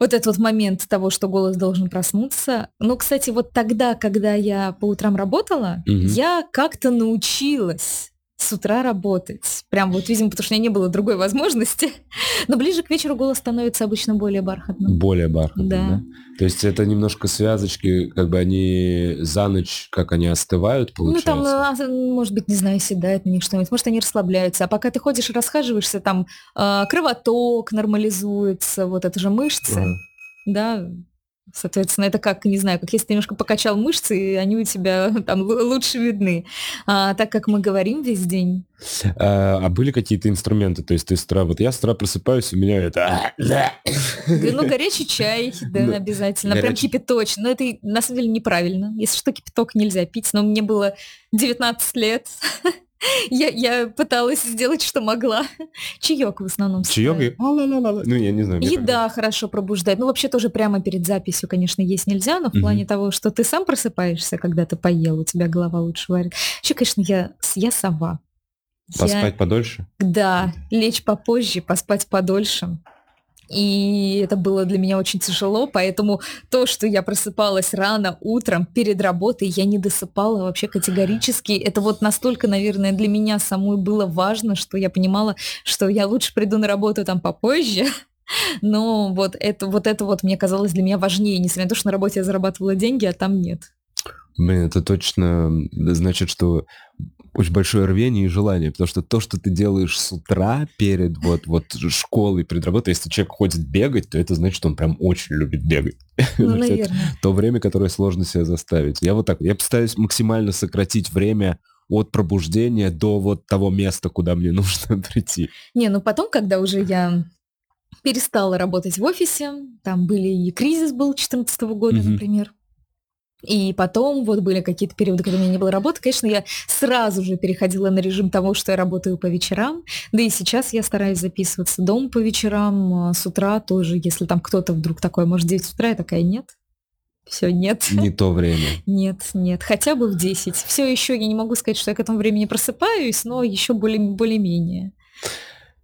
вот этот вот момент того, что голос должен проснуться. Ну, кстати, вот тогда, когда я по утрам работала, Мгм. я как-то научилась с утра работать. Прям вот, видимо, потому что у меня не было другой возможности. Но ближе к вечеру голос становится обычно более бархатным. Более бархатный, да. Да. То есть это немножко связочки, как бы они за ночь, как они остывают, Ну, получается? там, а, может быть, не знаю, седает на них что-нибудь, может, они расслабляются. А пока ты ходишь и расхаживаешься, там а, кровоток нормализуется, вот это же мышцы, Ага. да. Соответственно, это как, не знаю, как если ты немножко покачал мышцы, и они у тебя там лу- лучше видны. А так как мы говорим весь день, А, а были какие-то инструменты? То есть ты с утра, вот я с утра просыпаюсь, у меня это... ну, горячий чай, да, Да. обязательно, прям Горячий. кипяточный. Но это на самом деле неправильно. Если что, кипяток нельзя пить, но мне было 19 лет. Я, я пыталась сделать, что могла. Чаек в основном. Чаек и... Ну, я не знаю. Еда хорошо пробуждает. Ну, вообще тоже прямо перед записью, конечно, есть нельзя, но в плане того, что ты сам просыпаешься, когда ты поел, у тебя голова лучше варит. Еще, конечно, я, я сова. Я- Поспать подольше? да, лечь попозже, поспать подольше. И это было для меня очень тяжело, поэтому то, что я просыпалась рано утром перед работой, я не досыпала вообще категорически. Это вот настолько, наверное, для меня самой было важно, что я понимала, что я лучше приду на работу там попозже, но вот это вот, это вот мне казалось для меня важнее, несмотря на то, что на работе я зарабатывала деньги, а там нет. Блин, это точно значит, что очень большое рвение и желание, потому что то, что ты делаешь с утра перед вот, вот школой, перед работой, если человек ходит бегать, то это значит, что он прям очень любит бегать. Ну, наверное. То время, которое сложно себе заставить. Я вот так, я пытаюсь максимально сократить время от пробуждения до вот того места, куда мне нужно прийти. Не, ну потом, когда уже я перестала работать в офисе, там были и кризис был 2014 года, mm-hmm. например, и потом вот были какие-то периоды, когда у меня не было работы. Конечно, я сразу же переходила на режим того, что я работаю по вечерам. Да и сейчас я стараюсь записываться дома по вечерам, а с утра тоже, если там кто-то вдруг такой, может, 9 утра, я такая, нет. Все, нет. Не то время. Нет, нет, хотя бы в 10. Все еще я не могу сказать, что я к этому времени просыпаюсь, но еще более, более-менее.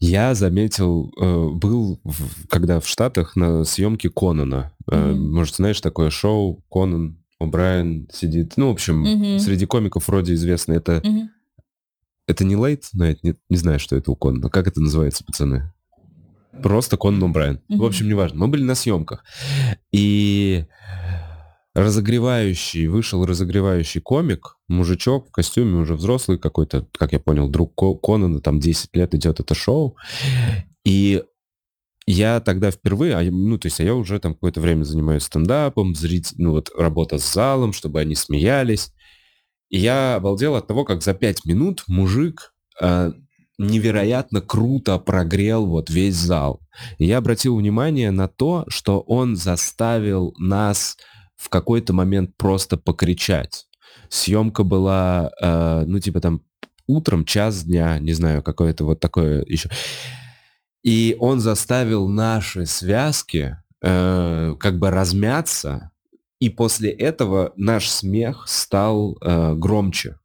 Я заметил, э, был, когда в Штатах на съемке Конана. Mm-hmm. Может, знаешь, такое шоу Конан О'Брайен сидит. Ну, в общем, угу. среди комиков вроде известно. Это, угу. это не Лейт Найт? Не, не знаю, что это у Конана. Как это называется, пацаны? Просто Конан О'Брайен. Угу. В общем, неважно. Мы были на съемках. И разогревающий, вышел разогревающий комик, мужичок в костюме, уже взрослый какой-то, как я понял, друг Конана, там 10 лет идет это шоу. И я тогда впервые, а, ну, то есть а я уже там какое-то время занимаюсь стендапом, зрить, ну, вот работа с залом, чтобы они смеялись. И я обалдел от того, как за пять минут мужик э, невероятно круто прогрел вот весь зал. И я обратил внимание на то, что он заставил нас в какой-то момент просто покричать. Съемка была, э, ну, типа там утром, час дня, не знаю, какое-то вот такое еще. И он заставил наши связки э, как бы размяться, и после этого наш смех стал э, громче.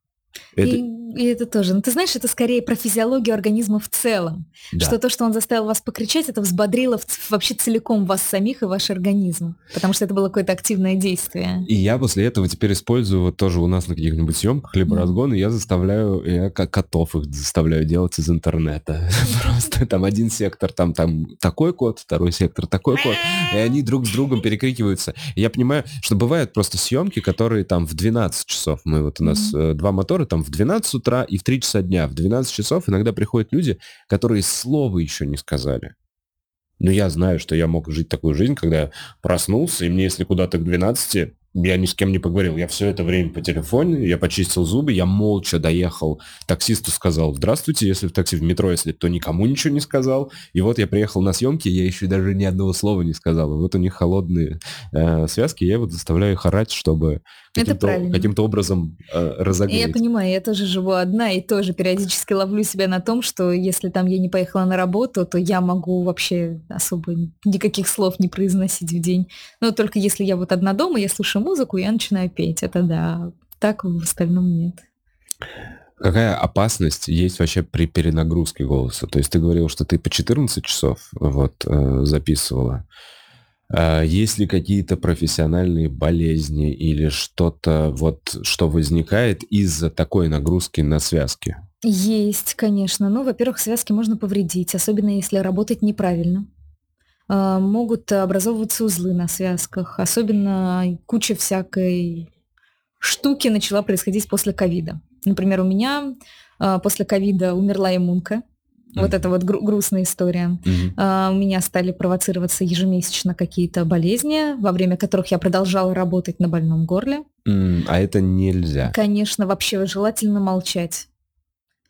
Это... И и это тоже. Но ты знаешь, это скорее про физиологию организма в целом. Да. Что то, что он заставил вас покричать, это взбодрило вообще целиком вас самих и ваш организм. Потому что это было какое-то активное действие. И я после этого теперь использую вот тоже у нас на каких-нибудь съемках, либо mm. разгоны, я заставляю, я как котов их заставляю делать из интернета. Просто там один сектор, там, там такой код, второй сектор такой код, и они друг с другом перекрикиваются. я понимаю, что бывают просто съемки, которые там в 12 часов, мы вот у нас mm. два мотора, там в 12 утра и в 3 часа дня. В 12 часов иногда приходят люди, которые слова еще не сказали. Но я знаю, что я мог жить такую жизнь, когда я проснулся, и мне, если куда-то к 12, я ни с кем не поговорил. Я все это время по телефону, я почистил зубы, я молча доехал. Таксисту сказал «Здравствуйте», если в такси в метро, если то никому ничего не сказал. И вот я приехал на съемки, я еще даже ни одного слова не сказал. И вот у них холодные э, связки, я вот заставляю их орать, чтобы каким-то, каким-то образом э, разогреть. Я понимаю, я тоже живу одна и тоже периодически ловлю себя на том, что если там я не поехала на работу, то я могу вообще особо никаких слов не произносить в день. Но только если я вот одна дома, я слушаю музыку, я начинаю петь. Это да. Так в остальном нет. Какая опасность есть вообще при перенагрузке голоса? То есть ты говорил, что ты по 14 часов вот, э, записывала. А есть ли какие-то профессиональные болезни или что-то, вот, что возникает из-за такой нагрузки на связки? Есть, конечно. Ну, во-первых, связки можно повредить, особенно если работать неправильно. А, могут образовываться узлы на связках, особенно куча всякой штуки начала происходить после ковида. Например, у меня а, после ковида умерла иммунка. Mm-hmm. Вот это вот гру- грустная история. Mm-hmm. А, у меня стали провоцироваться ежемесячно какие-то болезни, во время которых я продолжала работать на больном горле. Mm, а это нельзя. Конечно, вообще желательно молчать.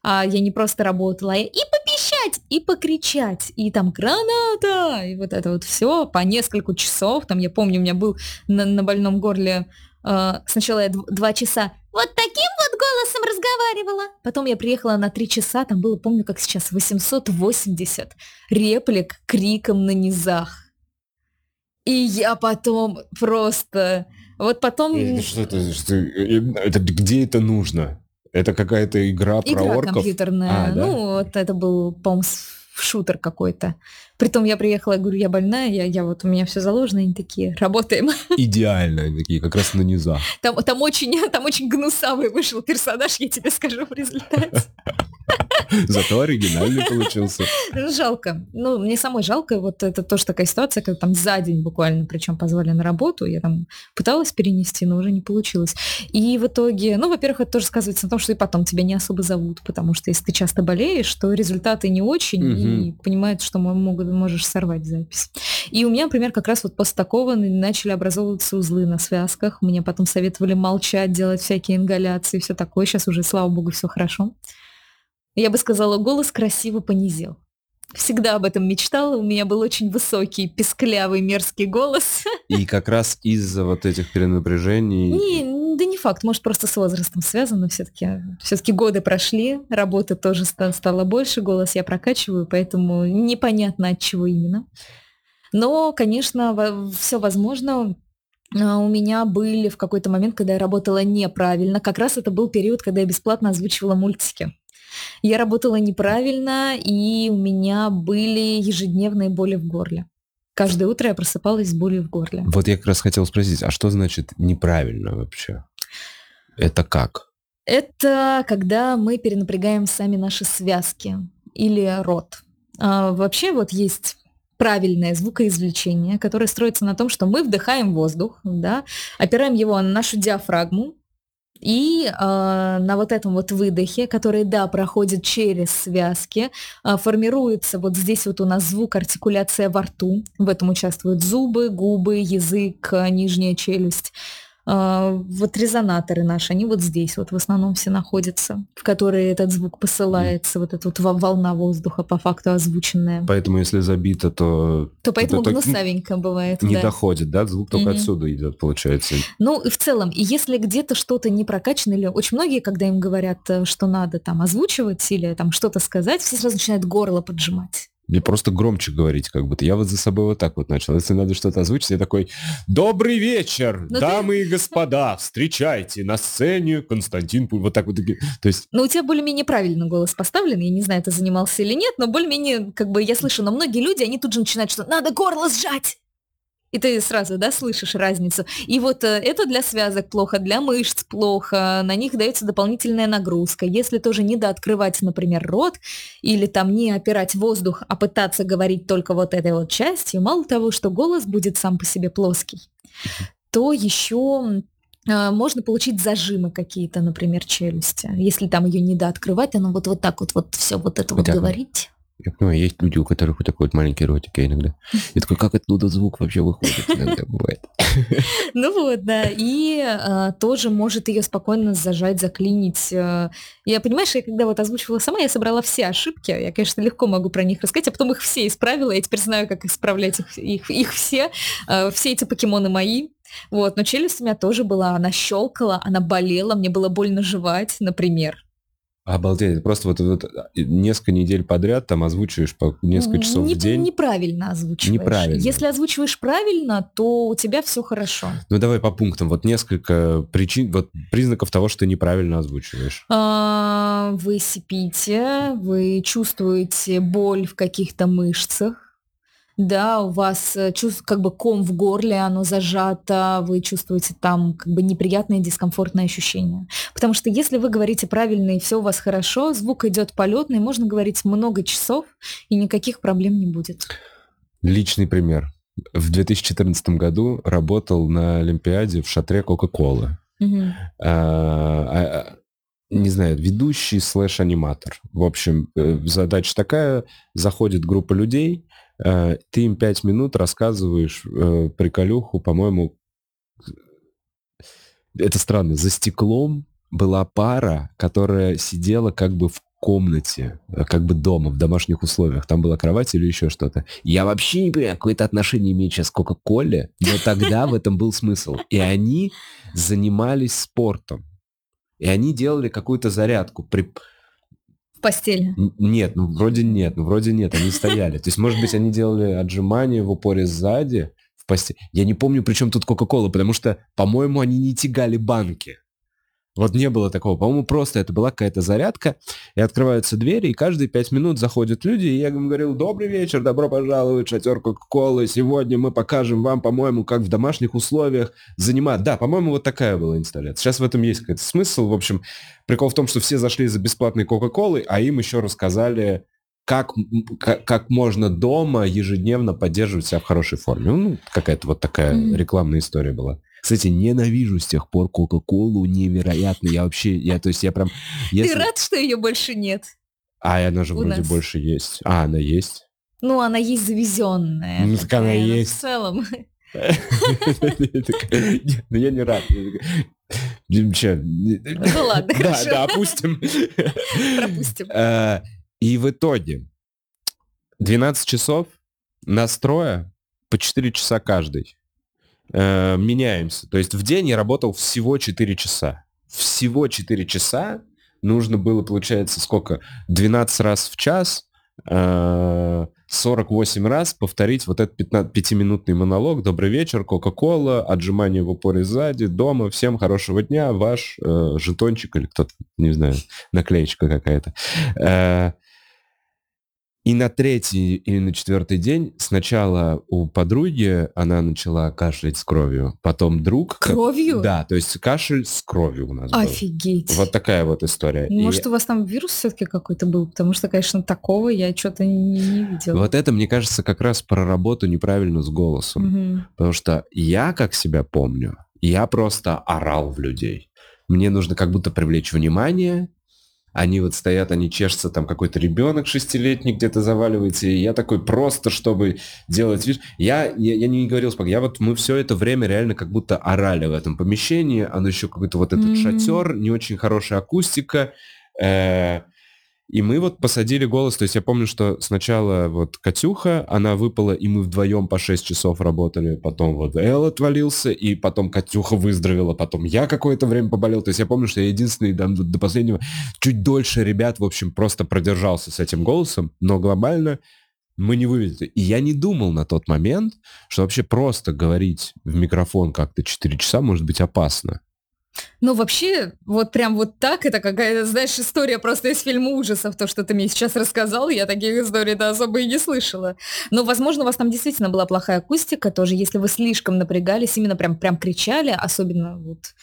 А я не просто работала, я и попищать, и покричать, и там граната, и вот это вот все по несколько часов. Там я помню, у меня был на, на больном горле э, сначала я два часа вот таким вот голосом разговаривала. Потом я приехала на три часа, там было, помню, как сейчас, 880 реплик криком на низах. И я потом просто... Вот потом... Это, что это, что, это где это нужно? Это какая-то игра, игра про орков? компьютерная. А, да? Ну, вот это был, по-моему, шутер какой-то. Притом я приехала, я говорю, я больная, я, я вот, у меня все заложено, они такие, работаем. Идеально, они такие, как раз на низах. Там, там, очень, там очень гнусавый вышел персонаж, я тебе скажу в результате. Зато оригинальный получился. Ну, жалко. Ну, мне самой жалко. Вот это тоже такая ситуация, когда там за день буквально, причем позвали на работу, я там пыталась перенести, но уже не получилось. И в итоге, ну, во-первых, это тоже сказывается на том, что и потом тебя не особо зовут, потому что если ты часто болеешь, то результаты не очень, угу. и понимают, что могут, можешь сорвать запись. И у меня, например, как раз вот после такого начали образовываться узлы на связках. Мне потом советовали молчать, делать всякие ингаляции, все такое. Сейчас уже, слава богу, все хорошо. Я бы сказала, голос красиво понизил. Всегда об этом мечтала. У меня был очень высокий, песклявый, мерзкий голос. И как раз из-за вот этих перенапряжений... Не, да не факт, может, просто с возрастом связано. Все-таки все годы прошли, работы тоже стало больше, голос я прокачиваю, поэтому непонятно, от чего именно. Но, конечно, все возможно. А, у меня были в какой-то момент, когда я работала неправильно. Как раз это был период, когда я бесплатно озвучивала мультики. Я работала неправильно, и у меня были ежедневные боли в горле. Каждое утро я просыпалась с болью в горле. Вот я как раз хотел спросить, а что значит неправильно вообще? Это как? Это когда мы перенапрягаем сами наши связки или рот. А, вообще вот есть правильное звукоизвлечение, которое строится на том, что мы вдыхаем воздух, да, опираем его на нашу диафрагму, и э, на вот этом вот выдохе, который, да, проходит через связки, э, формируется вот здесь вот у нас звук артикуляция во рту. В этом участвуют зубы, губы, язык, нижняя челюсть. А, вот резонаторы наши, они вот здесь вот в основном все находятся, в которые этот звук посылается, mm. вот эта вот волна воздуха по факту озвученная. Поэтому если забито, то... То поэтому это, гнусавенько бывает. Не да. доходит, да? Звук только mm-hmm. отсюда идет, получается. Ну, и в целом, и если где-то что-то не прокачано, или очень многие, когда им говорят, э, что надо там озвучивать или там что-то сказать, все сразу начинают горло поджимать. Мне просто громче говорить, как будто. Я вот за собой вот так вот начал. Если надо что-то озвучить, я такой, добрый вечер, Но ну дамы ты... и господа, встречайте на сцене Константин Пуль. Вот так вот. То есть... Ну, у тебя более-менее правильно голос поставлен. Я не знаю, ты занимался или нет, но более-менее, как бы я слышу, но многие люди, они тут же начинают, что надо горло сжать. И ты сразу, да, слышишь разницу. И вот э, это для связок плохо, для мышц плохо, на них дается дополнительная нагрузка. Если тоже не дооткрывать, например, рот, или там не опирать воздух, а пытаться говорить только вот этой вот частью, мало того, что голос будет сам по себе плоский, то еще э, можно получить зажимы какие-то, например, челюсти. Если там ее не дооткрывать, она вот, вот так вот, вот все вот это вот, вот говорить. Я понимаю, есть люди, у которых вот такой вот маленький ротик, я иногда. Я такой, как оттуда звук вообще выходит? Иногда бывает. Ну вот, да. И а, тоже может ее спокойно зажать, заклинить. А, я, понимаешь, я когда вот озвучивала сама, я собрала все ошибки. Я, конечно, легко могу про них рассказать, а потом их все исправила. Я теперь знаю, как исправлять их, их, их все. А, все эти покемоны мои. Вот, но челюсть у меня тоже была, она щелкала, она болела, мне было больно жевать, например. Обалдеть, просто вот, вот несколько недель подряд там озвучиваешь по несколько часов Не, в день. Неправильно озвучиваешь. Неправильно. Если озвучиваешь правильно, то у тебя все хорошо. Ну давай по пунктам. Вот несколько причин, вот признаков того, что ты неправильно озвучиваешь. А, вы сипите, вы чувствуете боль в каких-то мышцах, да, у вас э, чувств, как бы ком в горле, оно зажато, вы чувствуете там как бы неприятные дискомфортные ощущения. Потому что если вы говорите правильно и все у вас хорошо, звук идет полетный, можно говорить много часов, и никаких проблем не будет. Личный пример. В 2014 году работал на Олимпиаде в шатре Кока-Колы. Угу. А, а, не знаю, ведущий слэш-аниматор. В общем, э, задача такая, заходит группа людей, ты им пять минут рассказываешь э, приколюху, по-моему, это странно, за стеклом была пара, которая сидела как бы в комнате, э, как бы дома, в домашних условиях. Там была кровать или еще что-то. Я вообще не понимаю, какое-то отношение имеет сейчас к Кока-Коле, но тогда в этом был смысл. И они занимались спортом. И они делали какую-то зарядку. При постели? Нет, ну вроде нет, ну вроде нет, они стояли. То есть, может быть, они делали отжимания в упоре сзади, в постели. Я не помню, при чем тут Кока-Кола, потому что, по-моему, они не тягали банки. Вот не было такого. По-моему, просто это была какая-то зарядка, и открываются двери, и каждые пять минут заходят люди, и я им говорил, добрый вечер, добро пожаловать, шатер Кока-Колы, сегодня мы покажем вам, по-моему, как в домашних условиях занимать. Да, по-моему, вот такая была инсталляция. Сейчас в этом есть какой-то смысл. В общем, прикол в том, что все зашли за бесплатной Кока-Колы, а им еще рассказали, как, как, как можно дома ежедневно поддерживать себя в хорошей форме. Ну, какая-то вот такая рекламная история была. Кстати, ненавижу с тех пор Кока-Колу невероятно. Я вообще, я, то есть я прям... Если... Ты рад, что ее больше нет? А, она же У вроде нас. больше есть. А, она есть? Ну, она есть завезенная. Ну, так она есть. В целом. Ну, я не рад. Ну ладно, хорошо. Да, да, опустим. Пропустим. Э, и в итоге 12 часов настроя по 4 часа каждый э, меняемся. То есть в день я работал всего 4 часа. Всего 4 часа нужно было, получается, сколько? 12 раз в час, э, 48 раз повторить вот этот 5-минутный монолог. Добрый вечер, Кока-Кола, отжимание в упоре сзади, дома, всем хорошего дня, ваш э, жетончик или кто-то, не знаю, наклеечка какая-то. Э, и на третий или на четвертый день сначала у подруги она начала кашлять с кровью, потом друг... Кровью? Да, то есть кашель с кровью у нас Офигеть. Был. Вот такая вот история. Может, и... у вас там вирус все-таки какой-то был? Потому что, конечно, такого я что-то не, не видела. Вот это, мне кажется, как раз про работу неправильно с голосом. Угу. Потому что я, как себя помню, я просто орал в людей. Мне нужно как будто привлечь внимание, они вот стоят, они чешутся, там какой-то ребенок шестилетний где-то заваливается, и я такой просто, чтобы делать вид. Я, я, я не говорил спок, я вот, мы все это время реально как будто орали в этом помещении, оно еще какой-то вот этот mm-hmm. шатер, не очень хорошая акустика, э, и мы вот посадили голос, то есть я помню, что сначала вот Катюха, она выпала, и мы вдвоем по 6 часов работали, потом вот Эл отвалился, и потом Катюха выздоровела, потом я какое-то время поболел, то есть я помню, что я единственный до, до последнего, чуть дольше ребят, в общем, просто продержался с этим голосом, но глобально мы не вывезли. И я не думал на тот момент, что вообще просто говорить в микрофон как-то 4 часа может быть опасно. Ну, вообще, вот прям вот так, это какая-то, знаешь, история просто из фильма ужасов, то, что ты мне сейчас рассказал, я таких историй-то особо и не слышала. Но, возможно, у вас там действительно была плохая акустика тоже, если вы слишком напрягались, именно прям, прям кричали, особенно вот,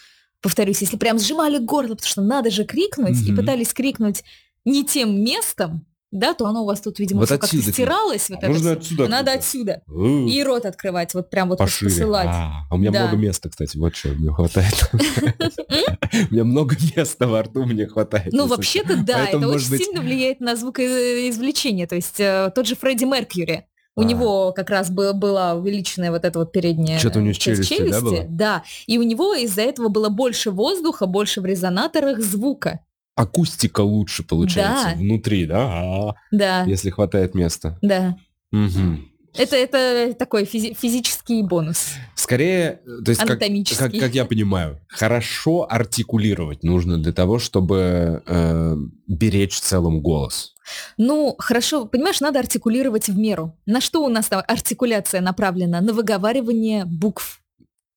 повторюсь, если прям сжимали горло, потому что надо же крикнуть, mm-hmm. и пытались крикнуть не тем местом, да, то оно у вас тут, видимо, вот как-то стиралось. Вот Можно это отсюда. Надо отсюда. И рот открывать, вот прям вот Пошире. посылать. А, а у меня да. много места, кстати, вот что мне хватает. У меня много места во рту мне хватает. Ну, вообще-то да, это очень сильно влияет на звукоизвлечение. То есть э, тот же Фредди Меркьюри, у а. него как раз было, была увеличенная вот эта вот передняя Что-то у него челюсти, челюсти да, было? Да, и у него из-за этого было больше воздуха, больше в резонаторах звука акустика лучше получается да. внутри, да? А, да. Если хватает места. Да. Угу. Это, это такой физи- физический бонус. Скорее, то есть, как, как, как я понимаю, хорошо артикулировать нужно для того, чтобы э, беречь в целом голос. Ну, хорошо, понимаешь, надо артикулировать в меру. На что у нас там артикуляция направлена? На выговаривание букв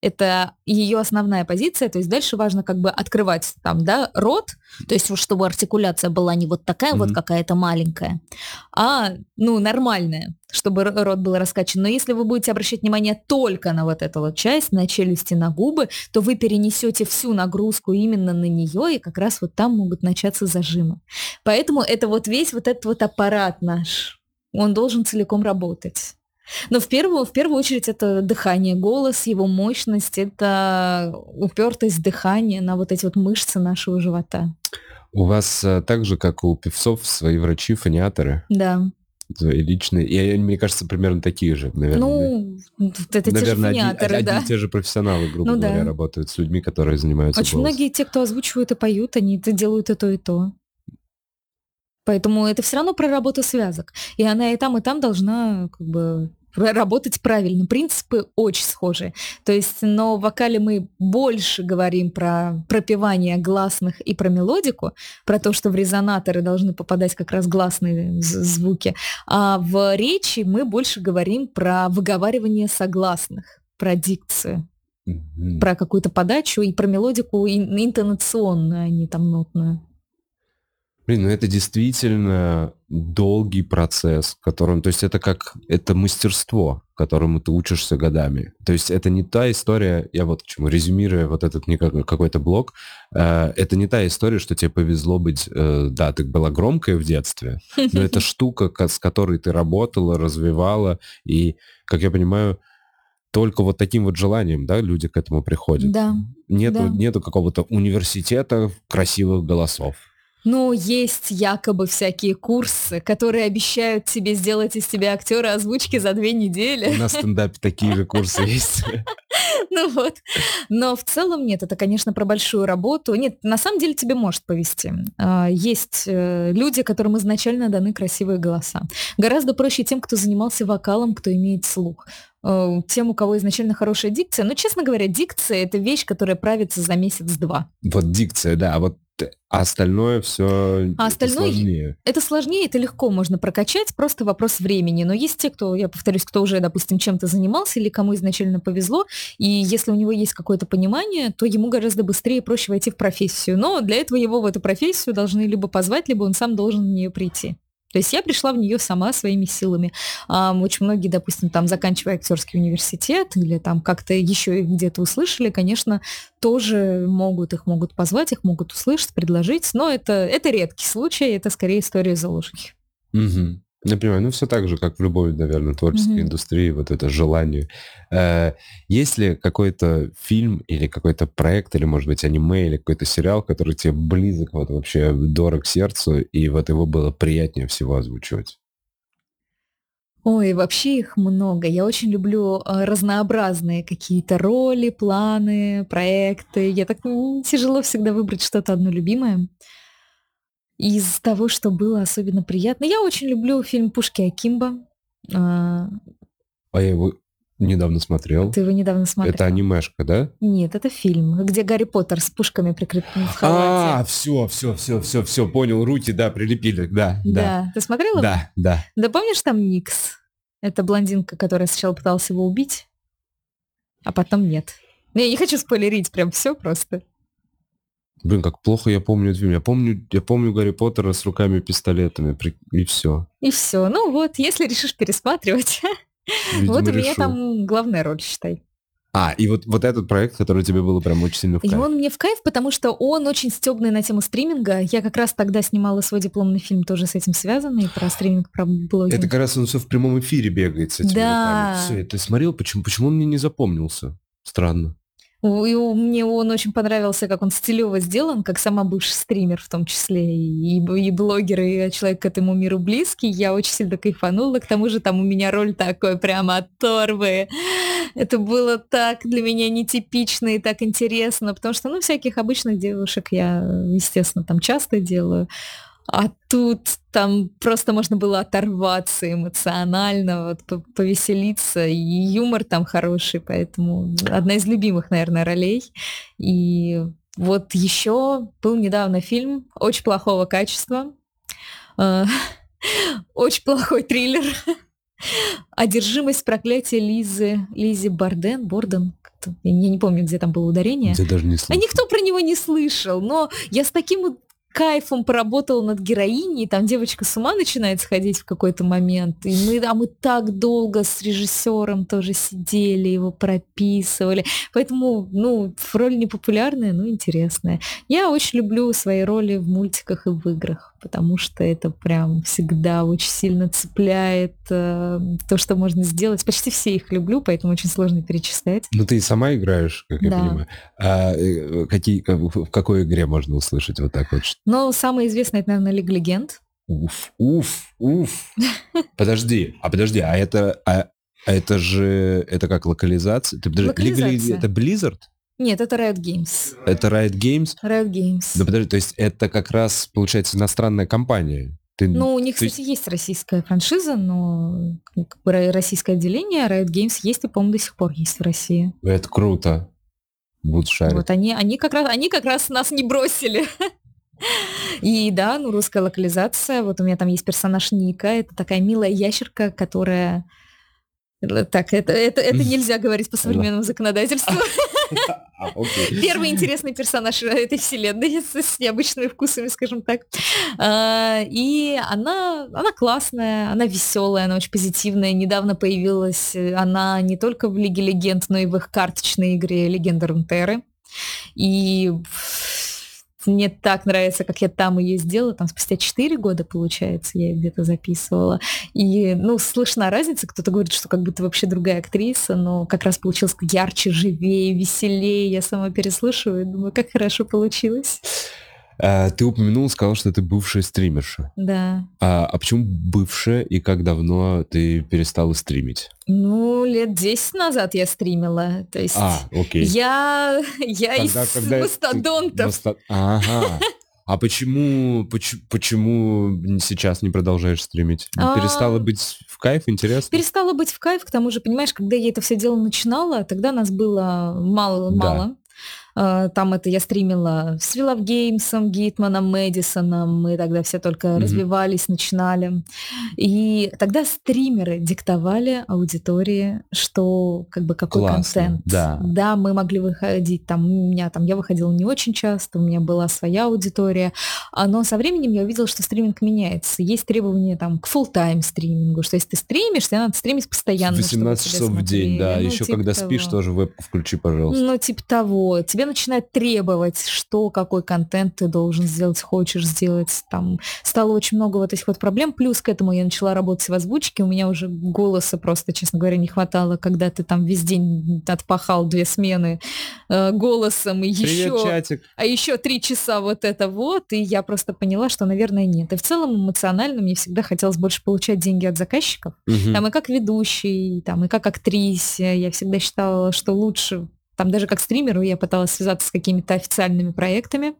это ее основная позиция, то есть дальше важно как бы открывать там, да, рот, то есть чтобы артикуляция была не вот такая mm-hmm. вот какая-то маленькая, а, ну, нормальная, чтобы рот был раскачан. Но если вы будете обращать внимание только на вот эту вот часть, на челюсти, на губы, то вы перенесете всю нагрузку именно на нее, и как раз вот там могут начаться зажимы. Поэтому это вот весь вот этот вот аппарат наш, он должен целиком работать. Но в первую, в первую очередь это дыхание, голос, его мощность, это упертость дыхания на вот эти вот мышцы нашего живота. У вас э, так же, как у певцов, свои врачи, фониаторы? Да. Свои личные. И мне кажется, примерно такие же, наверное. Ну, да? это наверное, те же фониаторы, одни, да. Одни те же профессионалы, грубо ну, говоря, да. работают с людьми, которые занимаются Очень голосом. многие те, кто озвучивают и поют, они это делают и то, и то. Поэтому это все равно про работу связок. И она и там, и там должна как бы работать правильно. Принципы очень схожие. То есть, но в вокале мы больше говорим про пропевание гласных и про мелодику, про то, что в резонаторы должны попадать как раз гласные звуки. А в речи мы больше говорим про выговаривание согласных, про дикцию. Мгм. Про какую-то подачу и про мелодику ин интонационную, а не там нотную. Блин, ну это действительно долгий процесс, которым, то есть это как, это мастерство, которому ты учишься годами. То есть это не та история, я вот к чему, резюмируя вот этот какой-то блок, э, это не та история, что тебе повезло быть, э, да, ты была громкая в детстве, но это штука, с которой ты работала, развивала, и, как я понимаю, только вот таким вот желанием, да, люди к этому приходят. Да. Нету, да. нету какого-то университета красивых голосов. Ну, есть якобы всякие курсы, которые обещают тебе сделать из тебя актера озвучки за две недели. На стендапе такие же курсы есть. Ну вот. Но в целом нет, это, конечно, про большую работу. Нет, на самом деле тебе может повести. А, есть э, люди, которым изначально даны красивые голоса. Гораздо проще тем, кто занимался вокалом, кто имеет слух э, тем, у кого изначально хорошая дикция. Но, честно говоря, дикция — это вещь, которая правится за месяц-два. Вот дикция, да. А вот а остальное все а остальное сложнее. Это сложнее, это легко можно прокачать, просто вопрос времени. Но есть те, кто, я повторюсь, кто уже, допустим, чем-то занимался или кому изначально повезло, и если у него есть какое-то понимание, то ему гораздо быстрее и проще войти в профессию. Но для этого его в эту профессию должны либо позвать, либо он сам должен в нее прийти. То есть я пришла в нее сама своими силами. Очень многие, допустим, там, заканчивая актерский университет или там как-то еще где-то услышали, конечно, тоже могут, их могут позвать, их могут услышать, предложить, но это, это редкий случай, это скорее история заложки. Угу. Я понимаю, ну все так же, как в любой, наверное, творческой mm-hmm. индустрии, вот это желание. Э, есть ли какой-то фильм или какой-то проект, или, может быть, аниме, или какой-то сериал, который тебе близок, вот вообще дорог сердцу, и вот его было приятнее всего озвучивать? Ой, вообще их много. Я очень люблю э, разнообразные какие-то роли, планы, проекты. Я так тяжело всегда выбрать что-то одно любимое. Из того, что было особенно приятно. Я очень люблю фильм «Пушки Акимба». А, а я его недавно смотрел. Ты его недавно смотрел. Это анимешка, да? Нет, это фильм, где Гарри Поттер с пушками прикреплен в халате. А, все, все, все, все, все, понял. Руки, да, прилепили, да, да. Да. Ты смотрела? Да, да. Да помнишь там Никс? Это блондинка, которая сначала пыталась его убить, а потом нет. Ну, я не хочу спойлерить прям все просто. Блин, как плохо я помню этот фильм. Я помню, я помню Гарри Поттера с руками-пистолетами, и все. И все. Ну вот, если решишь пересматривать, Видимо, вот у меня решу. там главная роль, считай. А, и вот, вот этот проект, который тебе было прям очень сильно в кайф. И он мне в кайф, потому что он очень стебный на тему стриминга. Я как раз тогда снимала свой дипломный фильм тоже с этим связанный, про стриминг, про блогинг. Это как раз он все в прямом эфире бегает с этими да. руками. Все, ты смотрел, почему, почему он мне не запомнился? Странно. И мне он очень понравился, как он стилево сделан, как сама бывший стример в том числе, и, и блогер, и человек к этому миру близкий. Я очень сильно кайфанула. К тому же там у меня роль такой прямо от. Это было так для меня нетипично и так интересно, потому что, ну, всяких обычных девушек я, естественно, там часто делаю. А тут там просто можно было оторваться эмоционально, вот, повеселиться, и юмор там хороший, поэтому одна из любимых, наверное, ролей. И вот еще был недавно фильм очень плохого качества, э, очень плохой триллер. Одержимость проклятия Лизы, Лизи Барден, Борден, я не помню, где там было ударение. Я даже не слышал. А никто про него не слышал, но я с таким кайфом поработал над героиней, там девочка с ума начинает сходить в какой-то момент, и мы, а мы так долго с режиссером тоже сидели, его прописывали, поэтому, ну, роль непопулярная, но интересная. Я очень люблю свои роли в мультиках и в играх потому что это прям всегда очень сильно цепляет э, то, что можно сделать. Почти все их люблю, поэтому очень сложно перечислять. Ну ты сама играешь, как да. я понимаю. А э, какие, в какой игре можно услышать вот так вот? Ну, самое известное, это, наверное, Лиг Легенд. Уф, уф, уф. Подожди, а подожди, а это, а, а это же, это как локализация? Ты, подожди, локализация. это Blizzard? Нет, это Riot Games. Это Riot Games? Riot Games. Да подожди, то есть это как раз, получается, иностранная компания? Ты, ну, у них, кстати, есть... есть российская франшиза, но как бы российское отделение Riot Games есть и, по-моему, до сих пор есть в России. Это круто. Будут шарить. Вот они, они, как раз, они как раз нас не бросили. И да, ну русская локализация. Вот у меня там есть персонаж Ника. Это такая милая ящерка, которая... Так, это, это, это нельзя говорить по современному законодательству. А. Первый интересный персонаж этой вселенной с, с необычными вкусами, скажем так. А, и она, она классная, она веселая, она очень позитивная. Недавно появилась э, она не только в Лиге Легенд, но и в их карточной игре Легенда Рунтеры. И мне так нравится, как я там ее сделала, там спустя 4 года, получается, я где-то записывала. И, ну, слышна разница, кто-то говорит, что как будто вообще другая актриса, но как раз получилось ярче, живее, веселее, я сама переслушиваю думаю, как хорошо получилось. А, ты упомянул, сказал, что ты бывшая стримерша. Да. А, а почему бывшая и как давно ты перестала стримить? Ну, лет 10 назад я стримила. То есть А, окей. я, я Тогда, из когда ты- мастодонтов. Маста- Ага. А почему, поч- почему сейчас не продолжаешь стримить? А, Перестала быть в кайф, интересно? Перестала быть в кайф, к тому же, понимаешь, когда я это все дело начинала, тогда нас было мало. Да. А, Там это я стримила с Вилов Геймсом, Гитманом, Мэдисоном. Мы тогда все только Мгм. развивались, начинали. И тогда стримеры диктовали аудитории, что как бы какой Классно, контент. да. Да, мы могли выходить там, у меня там, я выходила не очень часто, у меня была своя аудитория, а, но со временем я увидела, что стриминг меняется. Есть требования там к full тайм стримингу, что если ты стримишь, тебе надо стримить постоянно. чтобы 18 тебя часов в день, да. Ну, Еще типа когда того. спишь, тоже веб включи, пожалуйста. Ну, типа того. Тебе начинают требовать, что, какой контент ты должен сделать, хочешь сделать. Там стало очень много вот этих вот проблем. Плюс к этому я начала работать в озвучке. У меня уже голоса просто, честно говоря, не хватало, когда ты там весь день отпахал две смены э, голосом и Привет, еще чатик. а еще три часа вот это вот, и я просто поняла, что, наверное, нет. И в целом эмоционально мне всегда хотелось больше получать деньги от заказчиков. Мгм. Там и как ведущий, там и как актрисе. Я всегда считала, что лучше, там даже как стримеру я пыталась связаться с какими-то официальными проектами,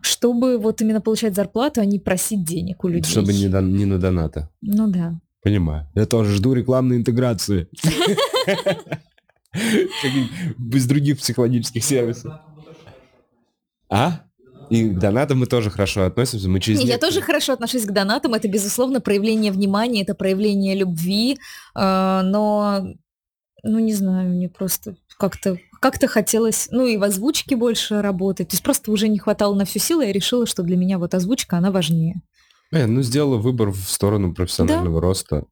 чтобы вот именно получать зарплату, а не просить денег у людей. Чтобы не, дон- не на доната. Ну да. Понимаю. Я тоже жду рекламной интеграции. Без других психологических сервисов. А? И к донатам мы тоже хорошо относимся. Мы через Не, я некоторые- тоже хорошо отношусь к донатам. Это, безусловно, проявление внимания, это проявление любви. э, Но, ну, не знаю, мне просто как-то как-то хотелось, ну, и в озвучке больше работать. То есть просто уже не хватало на всю силу, и я решила, что для меня вот озвучка, она важнее. Э, ну, сделала выбор в сторону профессионального роста.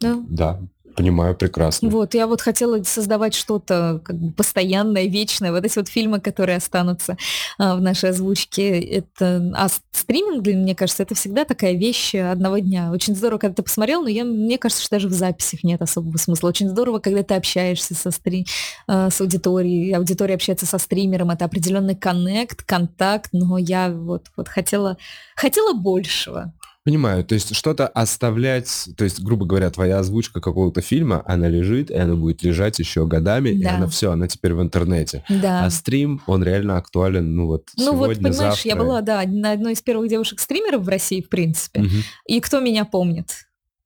Да. Да, понимаю прекрасно. Вот, я вот хотела создавать что-то как бы постоянное, вечное. Вот эти вот фильмы, которые останутся а, в нашей озвучке, это... А стриминг, для мне кажется, это всегда такая вещь одного дня. Очень здорово, когда ты посмотрел, но я, мне кажется, что даже в записях нет особого смысла. Очень здорово, когда ты общаешься со стри... а, с аудиторией, аудитория общается со стримером, это определенный коннект, контакт, но я вот, вот хотела, хотела большего. Понимаю, то есть что-то оставлять, то есть, грубо говоря, твоя озвучка какого-то фильма, она лежит, и она будет лежать еще годами, и Да. она все, она теперь в интернете. Да. А стрим, он реально актуален, ну вот Ну вот, сегодня, понимаешь, я завтра. была, да, на одной из первых девушек-стримеров в России, в принципе. Мгм. И кто меня помнит?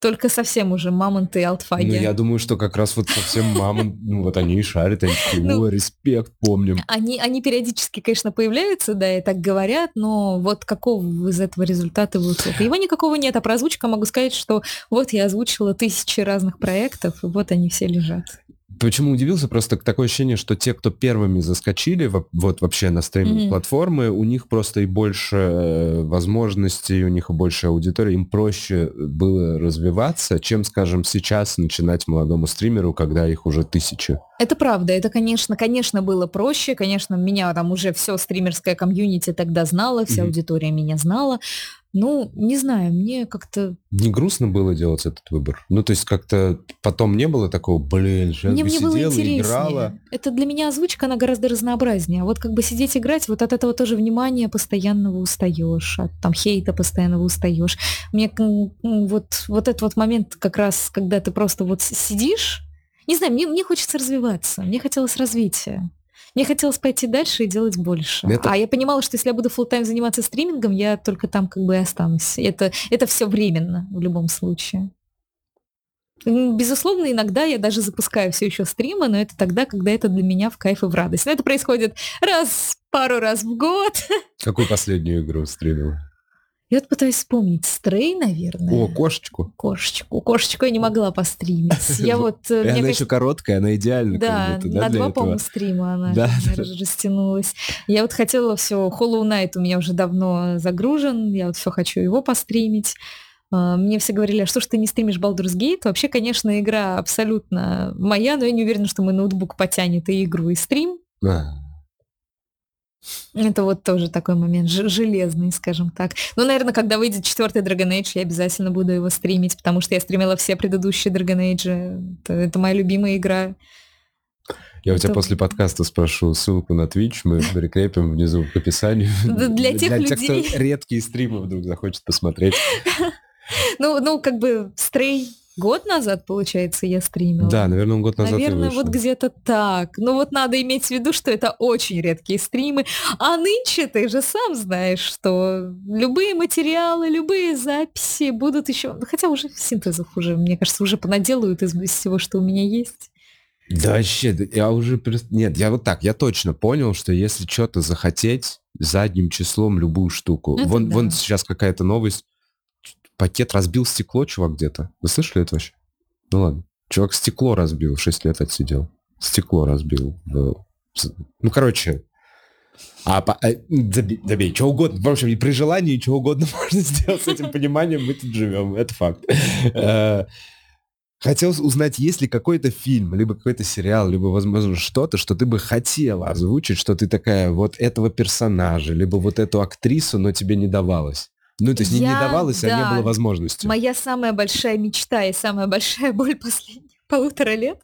Только совсем уже мамонты и Ну, алтфаги. я думаю, что как раз вот совсем мамы, ну вот они и шарят, они такие, Ну. «О, респект, помним. Они, они периодически, конечно, появляются, да, и так говорят, но вот какого из этого результата выхода? Его никакого нет, а про озвучку могу сказать, что вот я озвучила тысячи разных проектов, и вот они все лежат. Почему удивился? Просто такое ощущение, что те, кто первыми заскочили во- вот вообще на стриминг-платформы, у них просто и больше э, возможностей, у них и больше аудитории, им проще было развиваться, чем, скажем, сейчас начинать молодому стримеру, когда их уже тысячи. Это правда, это, конечно, конечно, было проще, конечно, меня там уже все стримерское комьюнити тогда знало, вся Мгм. аудитория меня знала. Ну, не знаю, мне как-то Не грустно было делать этот выбор? Ну, то есть как-то потом не было такого, блин, сейчас Мне, бы мне было сидела, интереснее. играла. Это для меня озвучка, она гораздо разнообразнее. А вот как бы сидеть играть, вот от этого тоже внимания постоянного устаешь, от там хейта постоянного устаешь. Мне вот, вот этот вот момент как раз, когда ты просто вот сидишь, не знаю, мне, мне хочется развиваться, мне хотелось развития. Мне хотелось пойти дальше и делать больше. Это- А я понимала, что если я буду full тайм заниматься стримингом, я только там как бы и останусь. Это, это все временно в любом случае. Безусловно, иногда я даже запускаю все еще стримы, но это тогда, когда это для меня в кайф и в радость. Но это происходит раз, пару раз в год. Какую последнюю игру стримила? Я вот пытаюсь вспомнить. Стрей, наверное. О, кошечку. Кошечку. Кошечку я не могла постримить. Я вот... э, она еще короткая, она идеально. Да, на два, по-моему, стрима она растянулась. Я вот хотела все, Hollow Knight у меня уже давно загружен, я вот все хочу его постримить. А, мне все говорили, а что ж ты не стримишь Baldur's Gate? Вообще, конечно, игра абсолютно моя, но я не уверена, что мой ноутбук потянет и игру, и стрим. А. Это вот тоже такой момент железный, скажем так. Ну, наверное, когда выйдет четвертый Dragon Age, я обязательно буду его стримить, потому что я стримила все предыдущие Dragon Age. Это, это моя любимая игра. Я у тебя после подкаста спрошу ссылку на Twitch, мы прикрепим внизу в описании. Для тех Для тех, кто редкие стримы вдруг захочет посмотреть. Ну, ну, как бы стрей Год назад, получается, я стримила. Да, наверное, год назад Наверное, вот где-то так. Ну вот надо иметь в виду, что это очень редкие стримы. А нынче ты же сам знаешь, что любые материалы, любые записи будут еще... Ну, хотя уже синтезов уже, мне кажется, уже понаделают из всего, что у меня есть. Да вообще, я уже... Нет, я вот так, я точно понял, что если что-то захотеть, задним числом любую штуку. вон, да. вон сейчас какая-то новость пакет разбил стекло, чувак, где-то. Вы слышали это вообще? Ну ладно. Чувак стекло разбил, 6 лет отсидел. Стекло разбил. Ну, короче, а, по, а забей, забей, что угодно. В общем, при желании что угодно можно сделать с этим пониманием, мы тут живем, это факт. Э, хотел узнать, есть ли какой-то фильм, либо какой-то сериал, либо, возможно, что-то, что ты бы хотела озвучить, что ты такая, вот этого персонажа, либо вот эту актрису, но тебе не давалось. Ну, то есть я, не, давалось, да, а не было возможности. Моя самая большая мечта и самая большая боль последних полутора лет.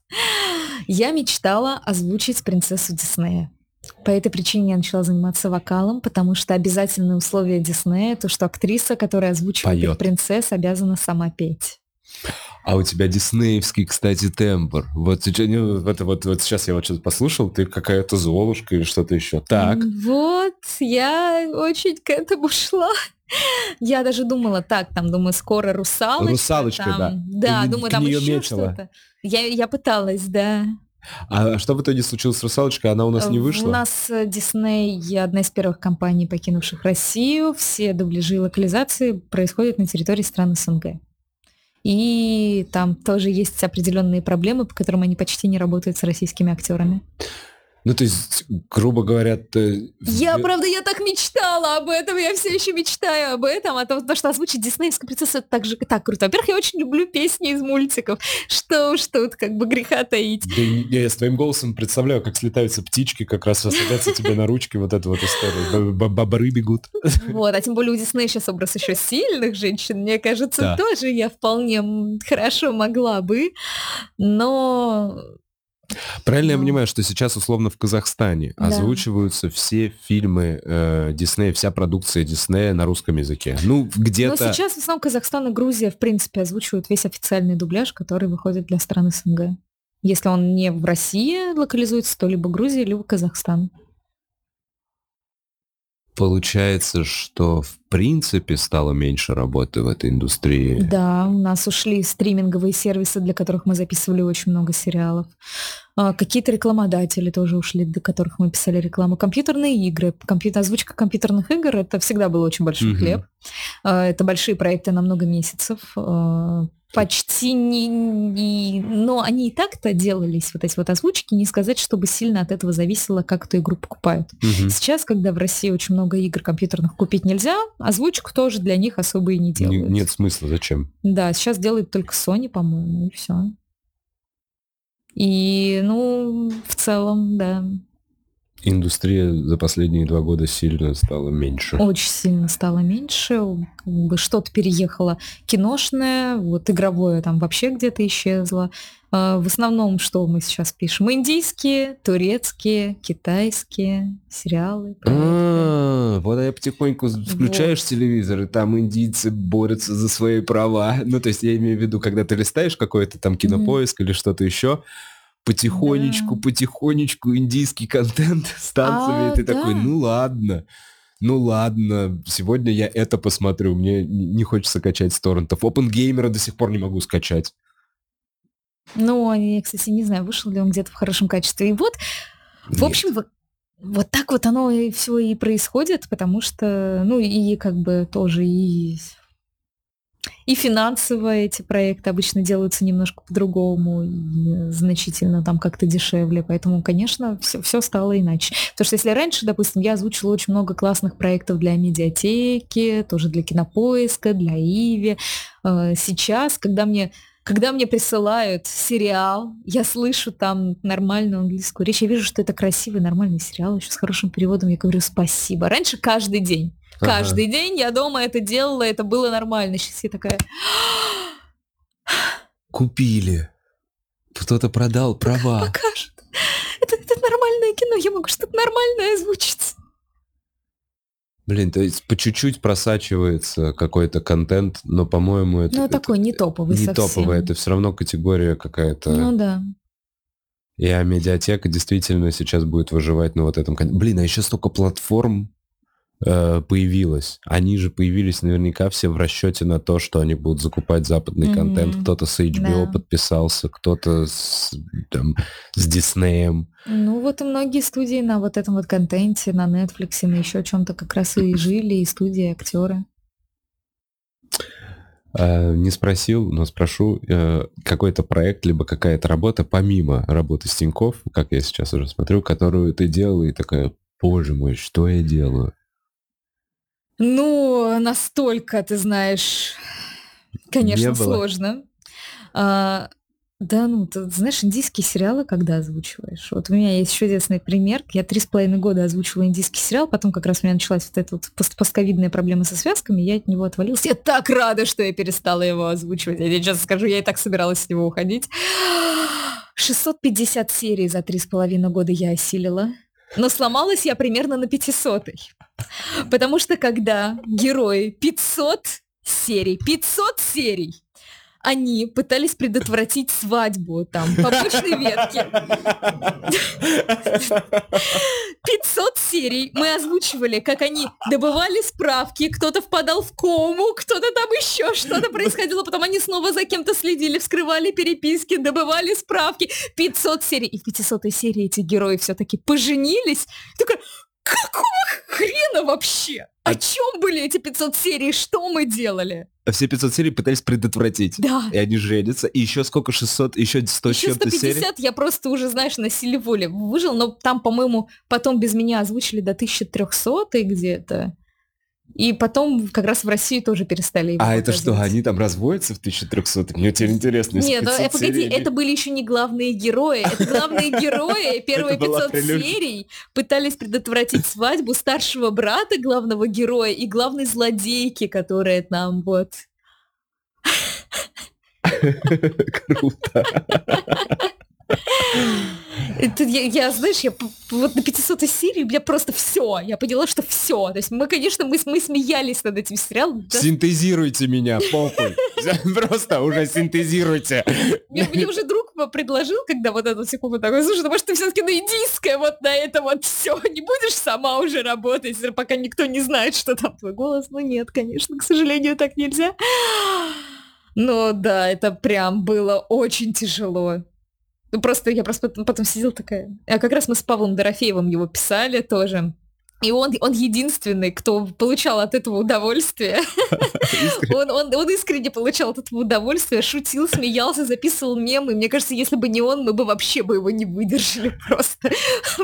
Я мечтала озвучить принцессу Диснея. По этой причине я начала заниматься вокалом, потому что обязательное условие Диснея то, что актриса, которая озвучивает принцесс, обязана сама петь. А у тебя диснеевский, кстати, тембр. Вот, ну, это, вот, вот сейчас я вот что-то послушал, ты какая-то Золушка или что-то еще. Так. Вот, я очень к этому шла. Я даже думала, так, там, думаю, скоро русалочка. Русалочка, там, да. Да, думаю, там еще что-то. Я, я пыталась, да. А что в итоге случилось с «Русалочкой»? Она у нас не вышла? У нас э, Дисней, одна из первых компаний, покинувших Россию. Все дубляжи и локализации происходят на территории стран СНГ. И там тоже есть определенные проблемы, по которым они почти не работают с российскими актерами. Ну, то есть, грубо говоря, ты... Я, правда, я так мечтала об этом, я все еще мечтаю об этом, а то, то что озвучить диснеевскую принцессу, это так же так круто. Во-первых, я очень люблю песни из мультиков. Что уж тут, как бы греха таить. Да, я, я с твоим голосом представляю, как слетаются птички, как раз садятся тебе на ручки, вот эту вот историю. Бобры бегут. Вот, а тем более у Диснея сейчас образ еще сильных женщин, мне кажется, тоже я вполне хорошо могла бы, но Правильно ну. я понимаю, что сейчас условно в Казахстане да. озвучиваются все фильмы э, Диснея, вся продукция Диснея на русском языке. Ну, где-то... Но сейчас в основном Казахстан и Грузия, в принципе, озвучивают весь официальный дубляж, который выходит для стран СНГ. Если он не в России локализуется, то либо Грузия, либо Казахстан. Получается, что в принципе стало меньше работы в этой индустрии. Да, у нас ушли стриминговые сервисы, для которых мы записывали очень много сериалов. А, какие-то рекламодатели тоже ушли, для которых мы писали рекламу. Компьютерные игры. Компьютер, озвучка компьютерных игр это всегда был очень большой угу. хлеб. А, это большие проекты на много месяцев. А, почти не, не... Но они и так-то делались, вот эти вот озвучки, не сказать, чтобы сильно от этого зависело, как эту игру покупают. Угу. Сейчас, когда в России очень много игр компьютерных купить нельзя, озвучку тоже для них особо и не делают. Нет смысла, зачем? Да, сейчас делает только Sony, по-моему, и все. И, ну, в целом, да, Индустрия за последние два года сильно стала меньше. Очень сильно стало меньше. Как бы что-то переехало киношное, вот игровое там вообще где-то исчезло. А, в основном, что мы сейчас пишем? Индийские, турецкие, китайские сериалы. А, вот я потихоньку включаешь телевизор, и там индийцы борются за свои права. Ну, то есть я имею в виду, когда ты листаешь какой-то там кинопоиск или что-то еще, потихонечку, да. потихонечку индийский контент с танцами, а, и ты да. такой, ну ладно, ну ладно, сегодня я это посмотрю, мне не хочется качать с торрентов. Open Gamer до сих пор не могу скачать. Ну, я, кстати, не знаю, вышел ли он где-то в хорошем качестве. И вот, Нет. в общем, Вот так вот оно и все и происходит, потому что, ну, и как бы тоже и и финансово эти проекты обычно делаются немножко по-другому, значительно там как-то дешевле. Поэтому, конечно, все, все стало иначе. Потому что если раньше, допустим, я озвучила очень много классных проектов для медиатеки, тоже для кинопоиска, для Иви, э, сейчас, когда мне когда мне присылают сериал, я слышу там нормальную английскую речь, я вижу, что это красивый, нормальный сериал, еще с хорошим переводом, я говорю спасибо. Раньше каждый день Каждый день я дома это делала, это было нормально. Сейчас я такая... Купили. Кто-то продал права. Покажет. Это, это нормальное кино, я могу что-то нормальное озвучить. Блин, то есть по чуть-чуть просачивается какой-то контент, но, по-моему, это... Ну, такой не топовый Не совсем. топовый, это все равно категория какая-то... Ну да. И а медиатека действительно сейчас будет выживать на вот этом... Блин, а еще столько платформ Э, появилась. Они же появились наверняка все в расчете на то, что они будут закупать западный mm-hmm. контент. Кто-то с HBO да. подписался, кто-то с, там, с Disney. Ну вот и многие студии на вот этом вот контенте, на Netflix, на еще чем-то как раз и жили, и студии, и актеры. Uh, не спросил, но спрошу, uh, какой-то проект, либо какая-то работа, помимо работы с Тинькофф, как я сейчас уже смотрю, которую ты делал, и такая, боже мой, что я делаю? Ну, настолько, ты знаешь, конечно, сложно. А, да, ну, ты знаешь, индийские сериалы когда озвучиваешь? Вот у меня есть еще известный пример. Я три с половиной года озвучивала индийский сериал, потом как раз у меня началась вот эта вот постковидная проблема со связками, я от него отвалилась. Я так рада, что я перестала его озвучивать. Я тебе честно скажу, я и так собиралась с него уходить. 650 серий за три с половиной года я осилила. Но сломалась я примерно на 500 -й. Потому что когда герои 500 серий, 500 серий, они пытались предотвратить свадьбу там по почной ветке. 500 серий мы озвучивали, как они добывали справки, кто-то впадал в кому, кто-то там еще что-то происходило, потом они снова за кем-то следили, вскрывали переписки, добывали справки. 500 серий. И в 500 серии эти герои все-таки поженились. Такая, Какого хрена вообще? О а чем были эти 500 серий? Что мы делали? А все 500 серий пытались предотвратить. Да. И они женятся. И еще сколько? 600? Еще 100 еще чем-то 150 серий? я просто уже, знаешь, на силе воли выжил. Но там, по-моему, потом без меня озвучили до 1300 где-то. И потом как раз в России тоже перестали его А показывать. это что, они там разводятся в 1300? Мне теперь интересно. Нет, ну, погоди, это были еще не главные герои. Это главные герои первые 500 серий пытались предотвратить свадьбу старшего брата главного героя и главной злодейки, которая там вот... Круто. Это я, я, знаешь, я вот на 500 серии, я просто все, я поняла, что все. То есть мы, конечно, мы, мы смеялись над этим сериалом. Да? Синтезируйте меня, похуй. Просто уже синтезируйте. Мне, мне уже друг предложил, когда вот эту секунду такой, слушай, ну может ты все-таки на индийское вот на это вот все, не будешь сама уже работать, пока никто не знает, что там твой голос. Ну нет, конечно, к сожалению, так нельзя. Но да, это прям было очень тяжело. Ну, просто я просто потом сидела такая. А как раз мы с Павлом Дорофеевым его писали тоже. И он, он единственный, кто получал от этого удовольствие. он, он, он искренне получал от этого удовольствие, шутил, смеялся, записывал мемы. Мне кажется, если бы не он, мы бы вообще бы его не выдержали просто.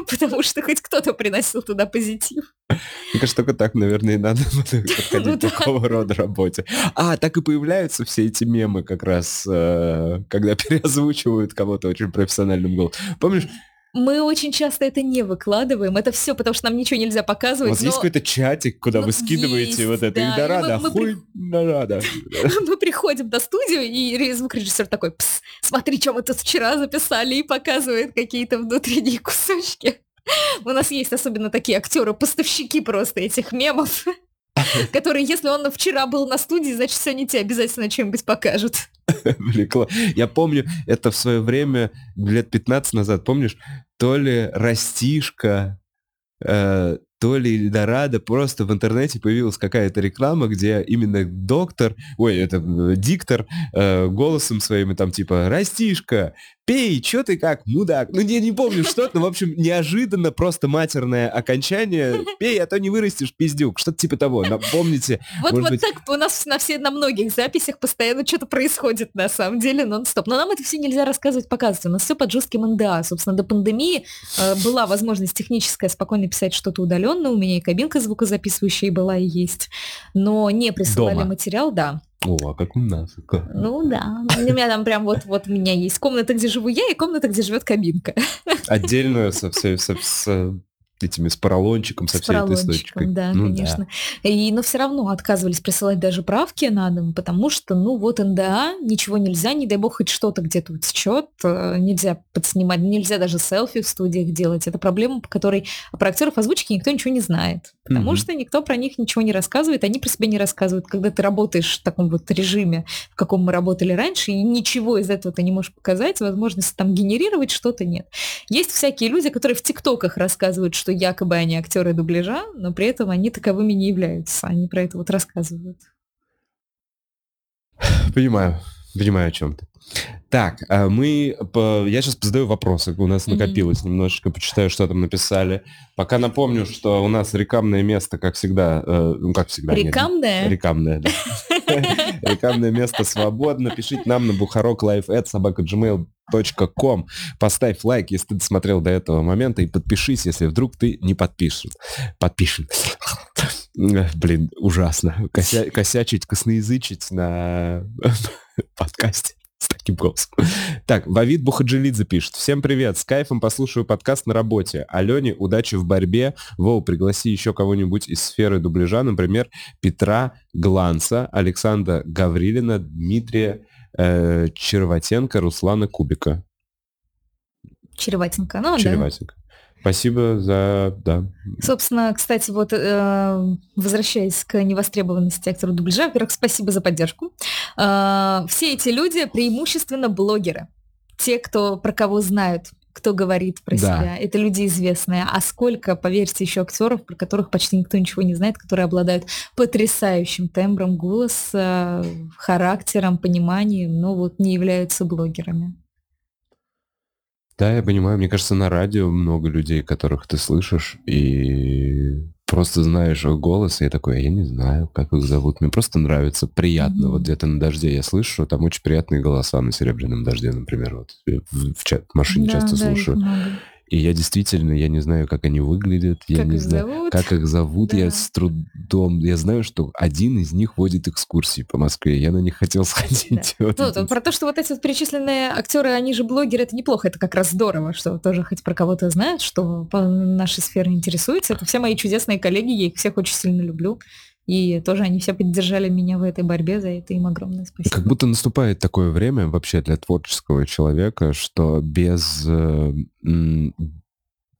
Потому что хоть кто-то приносил туда позитив. Мне кажется, только так, наверное, и надо подходить ну, к такого рода работе. А, так и появляются все эти мемы как раз, э, когда переозвучивают кого-то очень профессиональным голосом. Помнишь, мы очень часто это не выкладываем. Это все, потому что нам ничего нельзя показывать. У вас но... есть какой-то чатик, куда ну, вы скидываете есть, вот это да. Эльдорадо, мы, хуй при... надо. Мы приходим до студию, и звукорежиссер такой, Пс, смотри, что мы тут вчера записали, и показывает какие-то внутренние кусочки. У нас есть особенно такие актеры-поставщики просто этих мемов, которые, если он вчера был на студии, значит, сегодня тебе обязательно чем-нибудь покажут. Я помню, это в свое время, лет 15 назад, помнишь, то ли Растишка, э, то ли Эльдорадо, просто в интернете появилась какая-то реклама, где именно доктор, ой, это э, диктор, э, голосом своим, там типа, Растишка, пей, что ты как, мудак. Ну, я не помню что но, в общем, неожиданно просто матерное окончание. Пей, а то не вырастешь, пиздюк. Что-то типа того. Напомните. Вот, вот быть... так у нас на все, на многих записях постоянно что-то происходит, на самом деле, нон-стоп. Но нам это все нельзя рассказывать, показывать. У нас все под жестким НДА. Собственно, до пандемии э, была возможность техническая спокойно писать что-то удаленно. У меня и кабинка звукозаписывающая была и есть. Но не присылали Дома. материал, да. О, а как у нас. Ну да. У меня там прям вот, вот у меня есть комната, где живу я, и комната, где живет кабинка. Отдельную со, со, со, с этими с поролончиком, со с всей этой источкой. Да, ну, конечно. Да. И, но все равно отказывались присылать даже правки на дом, потому что, ну вот НДА, ничего нельзя, не дай бог хоть что-то где-то утечет, э, нельзя подснимать, нельзя даже селфи в студиях делать. Это проблема, по которой про актеров озвучки никто ничего не знает, потому mm-hmm. что никто про них ничего не рассказывает, они про себя не рассказывают. Когда ты работаешь в таком вот режиме, в каком мы работали раньше, и ничего из этого ты не можешь показать, возможности там генерировать что-то нет. Есть всякие люди, которые в ТикТоках рассказывают, что что якобы они актеры дубляжа, но при этом они таковыми не являются. Они про это вот рассказывают. Понимаю. Понимаю, о чем ты. Так, а мы... Я сейчас задаю вопросы. У нас накопилось mm-hmm. немножечко. Почитаю, что там написали. Пока напомню, что у нас рекламное место, как всегда... Э, ну, как всегда. Рекламное? Рекламное, да. Рекламное место свободно. Пишите нам на бухарок live собака gmail ком. Поставь лайк, если ты досмотрел до этого момента, и подпишись, если вдруг ты не подпишен. Подпишен. Блин, ужасно. Кося, косячить, косноязычить на подкасте с таким голосом. Так, Вавид Бухаджилидзе пишет. Всем привет, с кайфом послушаю подкаст на работе. Алене, удачи в борьбе. Воу, пригласи еще кого-нибудь из сферы дубляжа, например, Петра Гланца, Александра Гаврилина, Дмитрия э, Черватенко, Руслана Кубика. Черватенко, ну Черватенко. да. Спасибо за... Да. Собственно, кстати, вот э, возвращаясь к невостребованности актера дубляжа, во-первых, спасибо за поддержку. Э, все эти люди преимущественно блогеры. Те, кто про кого знают, кто говорит про да. себя. Это люди известные. А сколько, поверьте, еще актеров, про которых почти никто ничего не знает, которые обладают потрясающим тембром голоса, характером, пониманием, но вот не являются блогерами. Да, я понимаю. Мне кажется, на радио много людей, которых ты слышишь, и просто знаешь их голос, и я такой, «А я не знаю, как их зовут. Мне просто нравится, приятно. Mm-hmm. Вот где-то на дожде я слышу, там очень приятные голоса на серебряном дожде, например. Вот в, в, в машине да, часто да, слушаю. И я действительно, я не знаю, как они выглядят, я как не знаю, зовут. как их зовут, да. я с трудом, я знаю, что один из них водит экскурсии по Москве, я на них хотел сходить. Да. Вот ну, про то, что вот эти вот перечисленные актеры, они же блогеры, это неплохо, это как раз здорово, что тоже хоть про кого-то знают, что по нашей сфере интересуется. Это все мои чудесные коллеги, я их всех очень сильно люблю. И тоже они все поддержали меня в этой борьбе, за это им огромное спасибо. Как будто наступает такое время вообще для творческого человека, что без, э,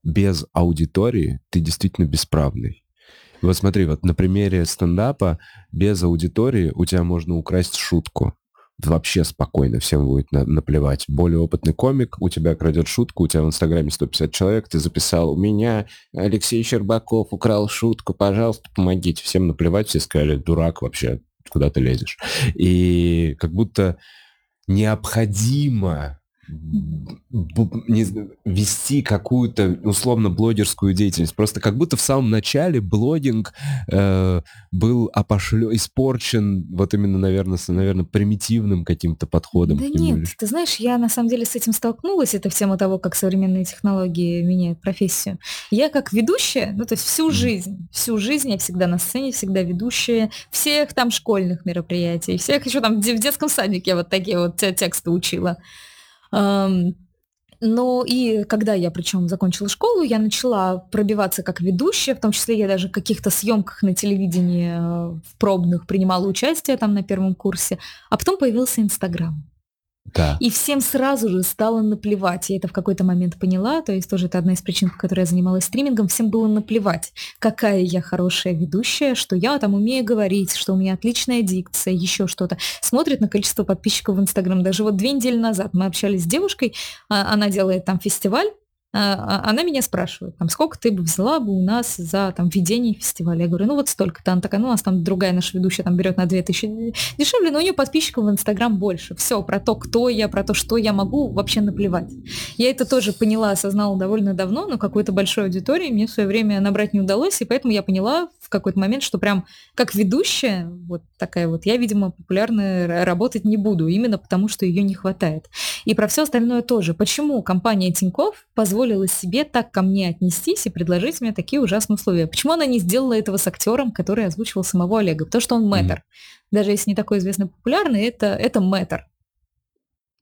без аудитории ты действительно бесправный. Вот смотри, вот на примере стендапа без аудитории у тебя можно украсть шутку вообще спокойно, всем будет на, наплевать. Более опытный комик, у тебя крадет шутку, у тебя в Инстаграме 150 человек, ты записал, у меня Алексей Щербаков украл шутку, пожалуйста, помогите. Всем наплевать, все сказали, дурак вообще, куда ты лезешь. И как будто необходимо не, вести какую-то условно блогерскую деятельность. Просто как будто в самом начале блогинг э, был опошлен, испорчен вот именно, наверное, с, наверное, примитивным каким-то подходом. Да нет, ты знаешь, я на самом деле с этим столкнулась. Это в тему того, как современные технологии меняют профессию. Я как ведущая, ну то есть всю жизнь, всю жизнь я всегда на сцене, всегда ведущая всех там школьных мероприятий, всех еще там в детском садике я вот такие вот тексты учила. Ну и когда я причем закончила школу, я начала пробиваться как ведущая, в том числе я даже в каких-то съемках на телевидении э, в пробных принимала участие там на первом курсе, а потом появился Инстаграм. Да. И всем сразу же стало наплевать. Я это в какой-то момент поняла, то есть тоже это одна из причин, по которой я занималась стримингом. Всем было наплевать, какая я хорошая ведущая, что я там умею говорить, что у меня отличная дикция, еще что-то. Смотрят на количество подписчиков в Инстаграм. Даже вот две недели назад мы общались с девушкой, а, она делает там фестиваль, она меня спрашивает, там, сколько ты бы взяла бы у нас за там, ведение фестиваля? Я говорю, ну вот столько-то. Она такая, ну у нас там другая наша ведущая там берет на 2000 дешевле, но у нее подписчиков в Инстаграм больше. Все, про то, кто я, про то, что я могу, вообще наплевать. Я это тоже поняла, осознала довольно давно, но какой-то большой аудитории мне в свое время набрать не удалось, и поэтому я поняла в какой-то момент, что прям как ведущая, вот такая вот, я, видимо, популярная работать не буду, именно потому, что ее не хватает. И про все остальное тоже. Почему компания Тиньков позволила позволила себе так ко мне отнестись и предложить мне такие ужасные условия. Почему она не сделала этого с актером, который озвучивал самого Олега? Потому что он мэтр. Mm-hmm. Даже если не такой известный популярный, это, это мэтр.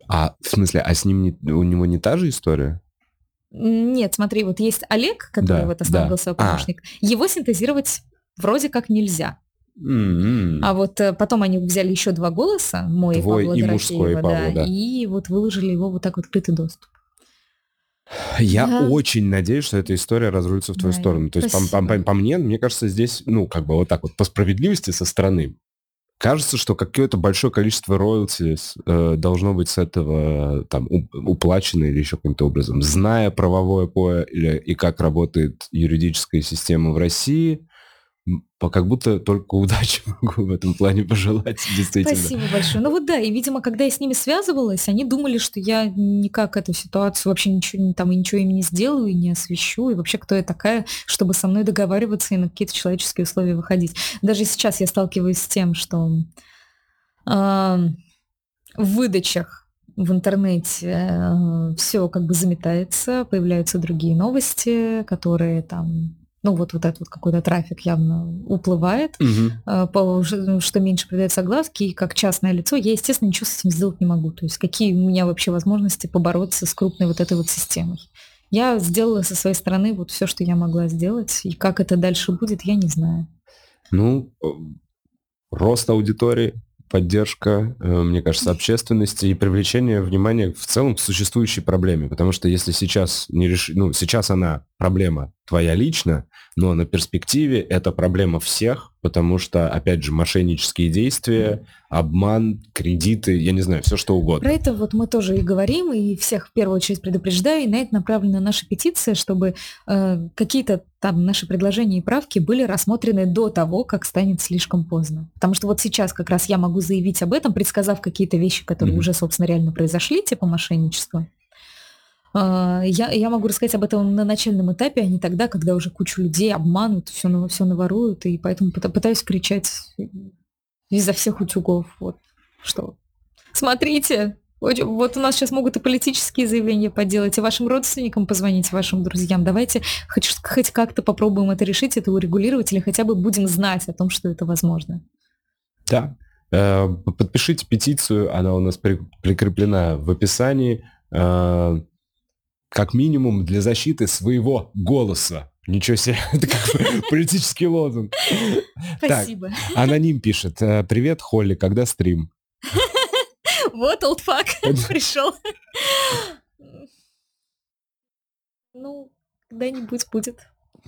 А в смысле, а с ним не, у него не та же история? Нет, смотри, вот есть Олег, который да, вот основной да. голосовой а. помощник. А. Его синтезировать вроде как нельзя. Mm-hmm. А вот э, потом они взяли еще два голоса, мой Твой и Павла и мужской, да, Павла, да, и вот выложили его вот так вот открытый доступ. Я да. очень надеюсь, что эта история разрулится в твою да, сторону. То есть, по, по, по, по мне, мне кажется, здесь, ну, как бы вот так вот, по справедливости со стороны, кажется, что какое-то большое количество роялти э, должно быть с этого там уплачено или еще каким-то образом. Зная правовое поле или, и как работает юридическая система в России, как будто только удачи могу в этом плане пожелать, действительно. Спасибо большое. Ну вот да, и, видимо, когда я с ними связывалась, они думали, что я никак эту ситуацию вообще ничего, там, ничего им не сделаю, и не освещу, и вообще кто я такая, чтобы со мной договариваться и на какие-то человеческие условия выходить. Даже сейчас я сталкиваюсь с тем, что э, в выдачах в интернете э, все как бы заметается, появляются другие новости, которые там ну вот, вот этот вот какой-то трафик явно уплывает, угу. что меньше придается огласки, и как частное лицо я, естественно, ничего с этим сделать не могу. То есть какие у меня вообще возможности побороться с крупной вот этой вот системой. Я сделала со своей стороны вот все, что я могла сделать, и как это дальше будет, я не знаю. Ну, рост аудитории, поддержка, э, мне кажется, общественности и привлечение внимания в целом к существующей проблеме. Потому что если сейчас не реш... ну, сейчас она проблема твоя лично, но на перспективе это проблема всех, потому что, опять же, мошеннические действия, обман, кредиты, я не знаю, все что угодно. Про это вот мы тоже и говорим, и всех в первую очередь предупреждаю, и на это направлена наша петиция, чтобы э, какие-то там наши предложения и правки были рассмотрены до того, как станет слишком поздно. Потому что вот сейчас как раз я могу заявить об этом, предсказав какие-то вещи, которые mm-hmm. уже, собственно, реально произошли, типа мошенничества. А, я, я могу рассказать об этом на начальном этапе, а не тогда, когда уже кучу людей обманут, все, все наворуют, и поэтому пытаюсь кричать изо всех утюгов. Вот что. Смотрите, вот, вот у нас сейчас могут и политические заявления поделать, и вашим родственникам позвонить, вашим друзьям. Давайте хоть, хоть как-то попробуем это решить, это урегулировать, или хотя бы будем знать о том, что это возможно. Да. Э, подпишите петицию, она у нас прикреплена в описании. Как минимум для защиты своего голоса. Ничего себе, это как политический лозунг. Спасибо. Так, аноним пишет. «Э, Привет, Холли, когда стрим? Вот олдфак пришел. Ну, когда-нибудь будет.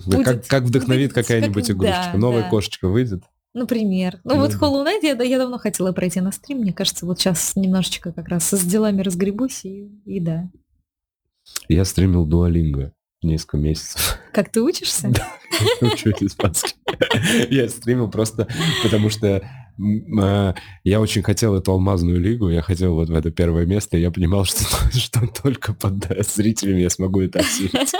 будет. Как, как вдохновит какая-нибудь как, игрушечка. Да, Новая да. кошечка выйдет. Например. Ну, ну вот Hollow Knight я, я давно хотела пройти на стрим. Мне кажется, вот сейчас немножечко как раз с делами разгребусь и, и да. Я стримил дуалинго несколько месяцев. Как ты учишься? Да, учу испанский. Я стримил просто потому что а, я очень хотел эту алмазную лигу, я хотел вот в это первое место, и я понимал, что, что только под зрителями я смогу это осилить.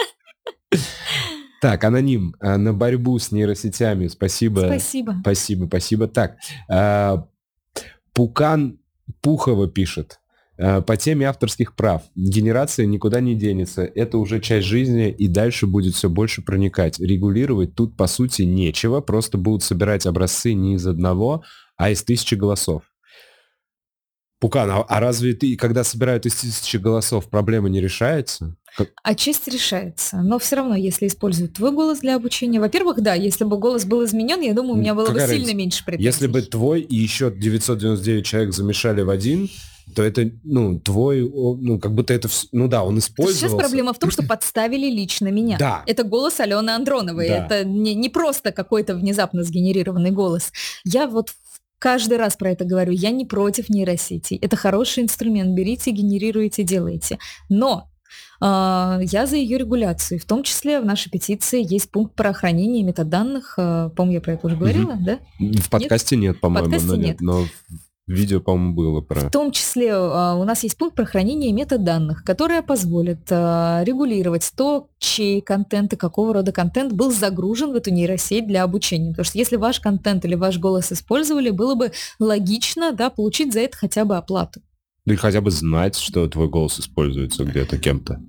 Так, аноним, а, на борьбу с нейросетями, спасибо. Спасибо. Спасибо, спасибо. Так, а, Пукан Пухова пишет. Э, по теме авторских прав. Генерация никуда не денется. Это уже часть жизни и дальше будет все больше проникать. Регулировать тут, по сути, нечего. Просто будут собирать образцы не из одного, а из тысячи голосов. Пукан, а, а разве ты, когда собирают из тысячи голосов, проблема не решается? Как... Отчасти решается. Но все равно, если используют твой голос для обучения, во-первых, да, если бы голос был изменен, я думаю, у меня было Какая бы сильно меньше претензий. Если бы твой и еще 999 человек замешали в один, то это, ну, твой, ну, как будто это, ну да, он использовался. Сейчас проблема в том, что подставили лично меня. Да. Это голос Алены Андроновой. Да. Это не, не просто какой-то внезапно сгенерированный голос. Я вот каждый раз про это говорю. Я не против нейросетей. Это хороший инструмент. Берите, генерируйте, делайте. Но А, я за ее регуляцию. В том числе в нашей петиции есть пункт про хранение метаданных. А, по-моему, я про это уже говорила, угу. да? В подкасте нет, нет по-моему, подкасте но, нет. но Видео, по-моему, было про... В том числе uh, у нас есть пункт про хранение метаданных, которое позволит uh, регулировать то, чей контент и какого рода контент был загружен в эту нейросеть для обучения. Потому что если ваш контент или ваш голос использовали, было бы логично да, получить за это хотя бы оплату. Или хотя бы знать, что твой голос используется где-то кем-то.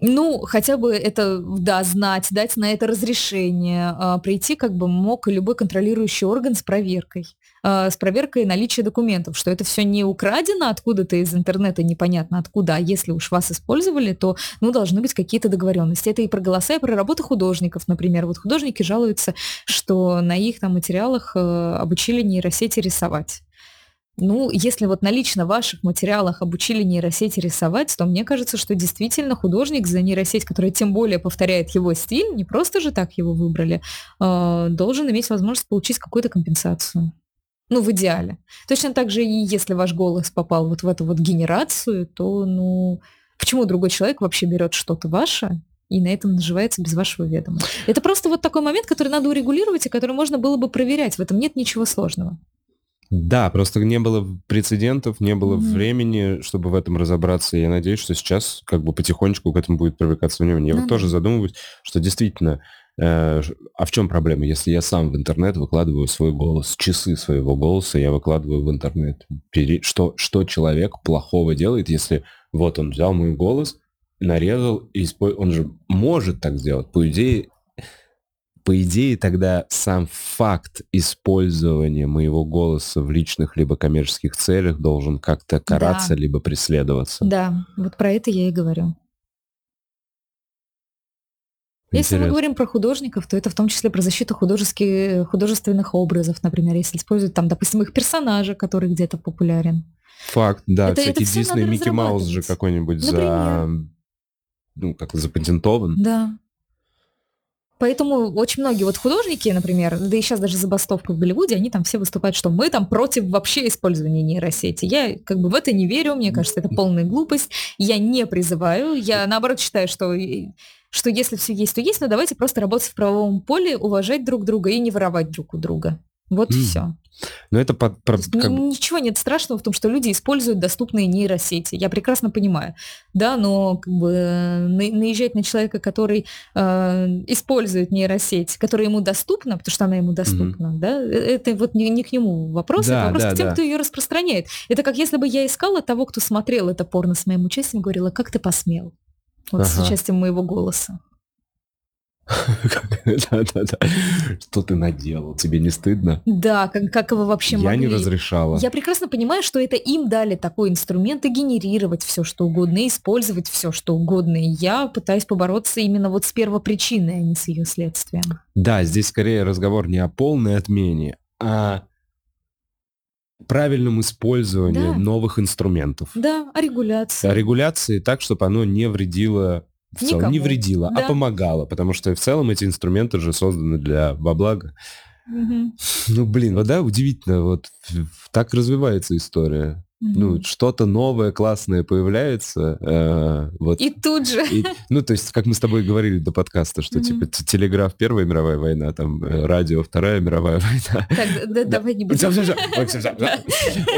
Ну, хотя бы это, да, знать, дать на это разрешение, а, прийти как бы мог любой контролирующий орган с проверкой, а, с проверкой наличия документов, что это все не украдено откуда-то из интернета, непонятно откуда, а если уж вас использовали, то, ну, должны быть какие-то договоренности. Это и про голоса, и про работу художников, например. Вот художники жалуются, что на их там материалах э, обучили нейросети рисовать. Ну, если вот на лично ваших материалах обучили нейросети рисовать, то мне кажется, что действительно художник за нейросеть, которая тем более повторяет его стиль, не просто же так его выбрали, э, должен иметь возможность получить какую-то компенсацию. Ну, в идеале. Точно так же и если ваш голос попал вот в эту вот генерацию, то, ну, почему другой человек вообще берет что-то ваше и на этом наживается без вашего ведома? Это просто вот такой момент, который надо урегулировать и который можно было бы проверять. В этом нет ничего сложного. Да, просто не было прецедентов, не было mm-hmm. времени, чтобы в этом разобраться. Я надеюсь, что сейчас как бы потихонечку к этому будет привлекаться внимание. Я mm-hmm. вот тоже задумываюсь, что действительно, а в чем проблема, если я сам в интернет выкладываю свой голос, часы своего голоса я выкладываю в интернет. Что, что человек плохого делает, если вот он взял мой голос, нарезал, и он же может так сделать. По идее, по идее, тогда сам факт использования моего голоса в личных либо коммерческих целях должен как-то караться, да. либо преследоваться. Да, вот про это я и говорю. Интересно. Если мы говорим про художников, то это в том числе про защиту художеских, художественных образов, например, если используют там, допустим, их персонажа, который где-то популярен. Факт, да, это, всякий Дисней, Микки Маус же какой-нибудь за, ну, как запатентован. Да. Поэтому очень многие вот художники, например, да и сейчас даже забастовка в Голливуде, они там все выступают, что мы там против вообще использования нейросети. Я как бы в это не верю, мне кажется, это полная глупость. Я не призываю, я наоборот считаю, что что если все есть, то есть, но давайте просто работать в правовом поле, уважать друг друга и не воровать друг у друга. Вот mm. все. Но это под, про, как... Ничего нет страшного в том, что люди используют доступные нейросети. Я прекрасно понимаю. Да, но как бы наезжать на человека, который э, использует нейросеть, которая ему доступна, потому что она ему доступна, mm-hmm. да, э, это вот не, не к нему вопрос, да, это вопрос да, к тем, да. кто ее распространяет. Это как если бы я искала того, кто смотрел это порно с моим участием, говорила, как ты посмел? Вот ага. с участием моего голоса. Да-да-да. Что ты наделал? Тебе не стыдно? Да, как, как вы вообще Я могли? не разрешала. Я прекрасно понимаю, что это им дали такой инструмент и генерировать все, что угодно, и использовать все, что угодно. И я пытаюсь побороться именно вот с первопричиной, а не с ее следствием. Да, здесь скорее разговор не о полной отмене, а правильном использовании да. новых инструментов. Да, о регуляции. О регуляции так, чтобы оно не вредило в целом Никому. не вредила, а да. а помогала, потому что в целом эти инструменты же созданы для во благо. Угу. Ну, блин, вот да, удивительно, вот так развивается история. Mm-hmm. Ну, что-то новое, классное появляется. Э, вот. И тут же. И, ну, то есть, как мы с тобой говорили до подкаста, что, mm-hmm. типа, телеграф Первая мировая война, там, э, радио Вторая мировая война. Так, да, давай не будем.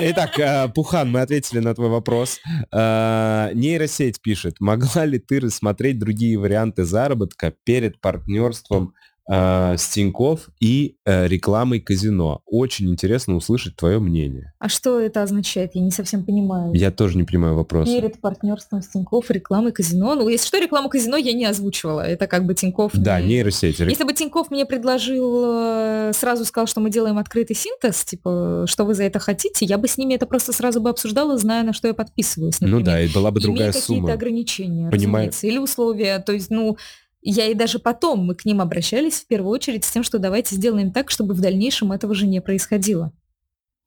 Итак, э, Пухан, мы ответили на твой вопрос. Э, нейросеть пишет, могла ли ты рассмотреть другие варианты заработка перед партнерством э, с Тинькофф и э, рекламой казино. Очень интересно услышать твое мнение. А что это означает? Я не совсем понимаю. Я тоже не понимаю вопрос. Перед партнерством с Тинькофф рекламой казино. Ну, если что, рекламу казино я не озвучивала. Это как бы Тинькофф... Да, не... нейросеть. Если бы Тинькофф мне предложил, э, сразу сказал, что мы делаем открытый синтез, типа, что вы за это хотите, я бы с ними это просто сразу бы обсуждала, зная, на что я подписываюсь. Например. Ну да, и была бы другая Имея сумма. какие-то ограничения, Понимаю. или условия. То есть, ну, я и даже потом мы к ним обращались в первую очередь с тем, что давайте сделаем так, чтобы в дальнейшем этого же не происходило.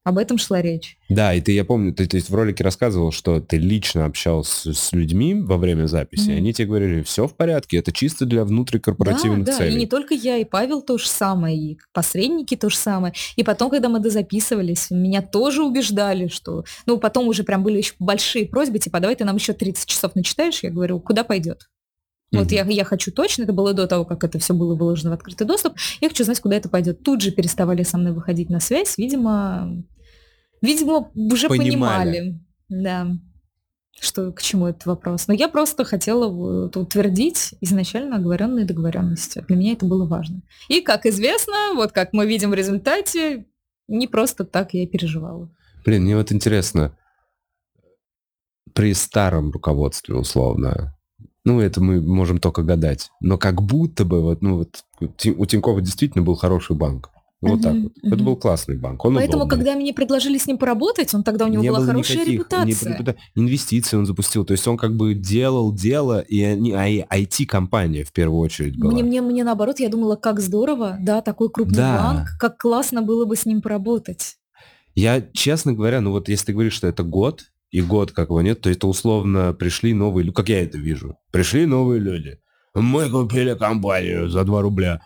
Об этом шла речь. Да, и ты, я помню, ты, ты в ролике рассказывал, что ты лично общался с людьми во время записи, mm-hmm. и они тебе говорили, все в порядке, это чисто для внутрикорпоративных да, целей. Да, и не только я, и Павел то же самое, и посредники то же самое. И потом, когда мы дозаписывались, меня тоже убеждали, что... Ну, потом уже прям были еще большие просьбы, типа, давай ты нам еще 30 часов начитаешь. Я говорю, куда пойдет? Вот я, я хочу точно, это было до того, как это все было выложено в открытый доступ, я хочу знать, куда это пойдет. Тут же переставали со мной выходить на связь, видимо, видимо, уже понимали. понимали да, что к чему этот вопрос. Но я просто хотела вот утвердить изначально оговоренные договоренности. Для меня это было важно. И, как известно, вот как мы видим в результате, не просто так я переживала. Блин, мне вот интересно, при старом руководстве, условно, ну, это мы можем только гадать. Но как будто бы вот, ну, вот у Тинькова действительно был хороший банк. Вот uh-huh, так вот. Uh-huh. Это был классный банк. Он Поэтому, удобный. когда мне предложили с ним поработать, он тогда у него не была хорошая никаких, репутация. Не, инвестиции он запустил. То есть он как бы делал дело, и они, а IT-компания в первую очередь была. Мне, мне, мне наоборот, я думала, как здорово, да, такой крупный да. банк, как классно было бы с ним поработать. Я, честно говоря, ну вот если ты говоришь, что это год, и год как его нет, то это условно пришли новые, ну как я это вижу, пришли новые люди. Мы купили компанию за 2 рубля.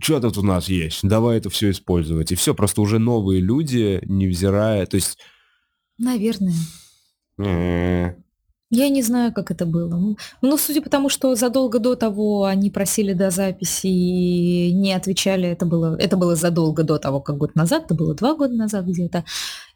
Что тут у нас есть? Давай это все использовать. И все, просто уже новые люди, невзирая, то есть... Наверное. Я не знаю, как это было. Ну, судя по тому, что задолго до того они просили до записи и не отвечали, это было, это было задолго до того, как год назад, это было два года назад где-то.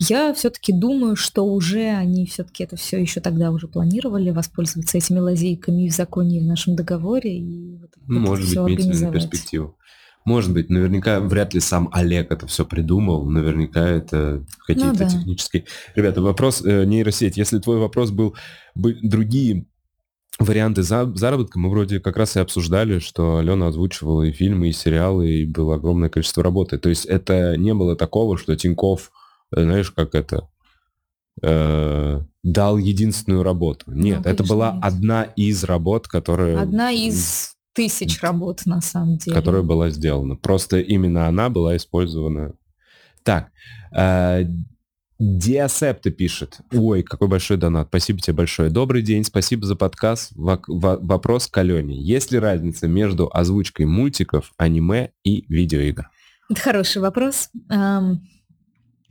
Я все-таки думаю, что уже они все-таки это все еще тогда уже планировали воспользоваться этими лазейками в законе и в нашем договоре. И вот, Может быть, иметь перспективу. Может быть, наверняка вряд ли сам Олег это все придумал, наверняка это какие-то ну, да. технические. Ребята, вопрос э, нейросеть. Если твой вопрос был бы, другие варианты за, заработка, мы вроде как раз и обсуждали, что Алена озвучивала и фильмы, и сериалы, и было огромное количество работы. То есть это не было такого, что Тиньков, э, знаешь, как это, э, дал единственную работу. Нет, ну, это была нет. одна из работ, которая... Одна из тысяч работ на самом деле. Которая была сделана. Просто именно она была использована. Так, э, Диасепта пишет. Ой, какой большой донат. Спасибо тебе большое. Добрый день, спасибо за подкаст. В- вопрос к Алене. Есть ли разница между озвучкой мультиков, аниме и видеоигр? Это хороший вопрос.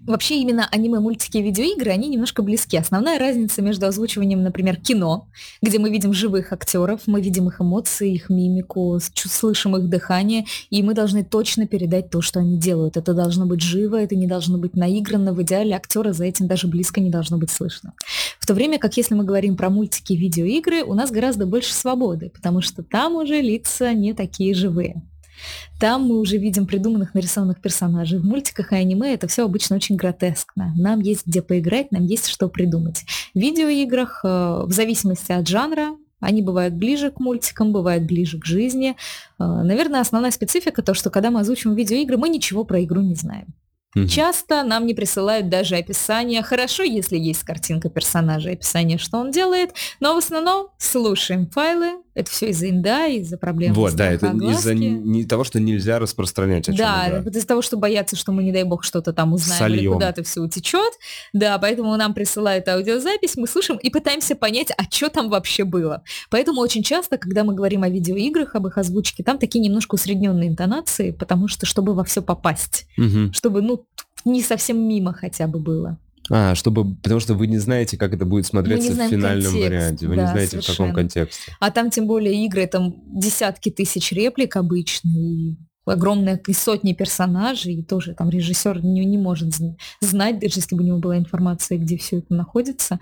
Вообще именно аниме, мультики видеоигры, они немножко близки. Основная разница между озвучиванием, например, кино, где мы видим живых актеров, мы видим их эмоции, их мимику, слышим их дыхание, и мы должны точно передать то, что они делают. Это должно быть живо, это не должно быть наигранно. В идеале актера за этим даже близко не должно быть слышно. В то время как если мы говорим про мультики видеоигры, у нас гораздо больше свободы, потому что там уже лица не такие живые. Там мы уже видим придуманных, нарисованных персонажей. В мультиках и аниме это все обычно очень гротескно. Нам есть где поиграть, нам есть что придумать. В видеоиграх, э, в зависимости от жанра, они бывают ближе к мультикам, бывают ближе к жизни. Э, наверное, основная специфика то, что когда мы озвучиваем видеоигры, мы ничего про игру не знаем. Угу. Часто нам не присылают даже описание. Хорошо, если есть картинка персонажа, описание, что он делает, но в основном слушаем файлы, это все из-за инда, из-за проблем. Вот, да, это из-за не того, что нельзя распространять. О да, это из-за того, что боятся, что мы, не дай бог, что-то там узнаем Сольем. или куда-то все утечет. Да, поэтому нам присылают аудиозапись, мы слушаем и пытаемся понять, а что там вообще было. Поэтому очень часто, когда мы говорим о видеоиграх, об их озвучке, там такие немножко усредненные интонации, потому что чтобы во все попасть, угу. чтобы, ну, не совсем мимо хотя бы было. А, чтобы, потому что вы не знаете, как это будет смотреться в финальном контекст, варианте. Вы да, не знаете, совершенно. в каком контексте. А там тем более игры, там десятки тысяч реплик обычно, и огромные и сотни персонажей, и тоже там режиссер не, не может знать, даже если бы у него была информация, где все это находится.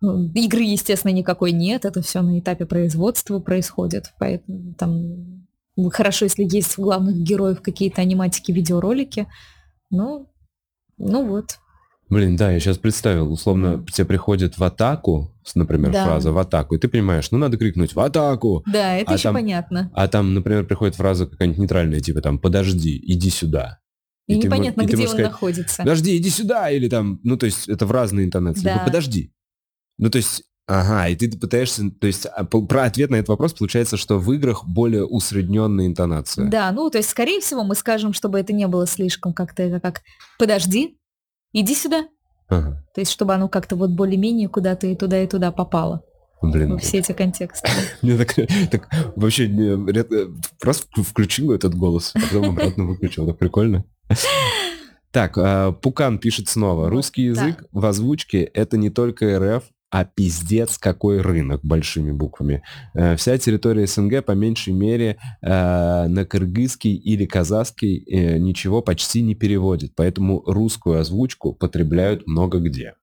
Ну, игры, естественно, никакой нет, это все на этапе производства происходит, поэтому там хорошо, если есть у главных героев какие-то аниматики, видеоролики, ну, ну вот. Блин, да, я сейчас представил, условно, тебе приходит в атаку, например, да. фраза в атаку, и ты понимаешь, ну надо крикнуть в атаку. Да, это а еще там, понятно. А там, например, приходит фраза какая-нибудь нейтральная, типа там, подожди, иди сюда. И, и непонятно, ты, где он сказать, находится. Подожди, иди сюда, или там, ну то есть это в разные интонации. Да. Типа, подожди. Ну то есть Ага, и ты пытаешься, то есть а, про ответ на этот вопрос получается, что в играх более усредненная интонация. Да, ну то есть, скорее всего, мы скажем, чтобы это не было слишком как-то это как «подожди», иди сюда. Ага. То есть, чтобы оно как-то вот более-менее куда-то и туда, и туда попало. Блин. Во все эти контексты. Мне так, так вообще не, редко, просто включил этот голос, а потом обратно выключил. Так прикольно. Так, а, Пукан пишет снова. Русский язык в озвучке это не только РФ, а пиздец какой рынок большими буквами. Э, Вся территория СНГ по меньшей мере э, на кыргызский или казахский э, ничего почти не переводит, поэтому русскую озвучку потребляют много где.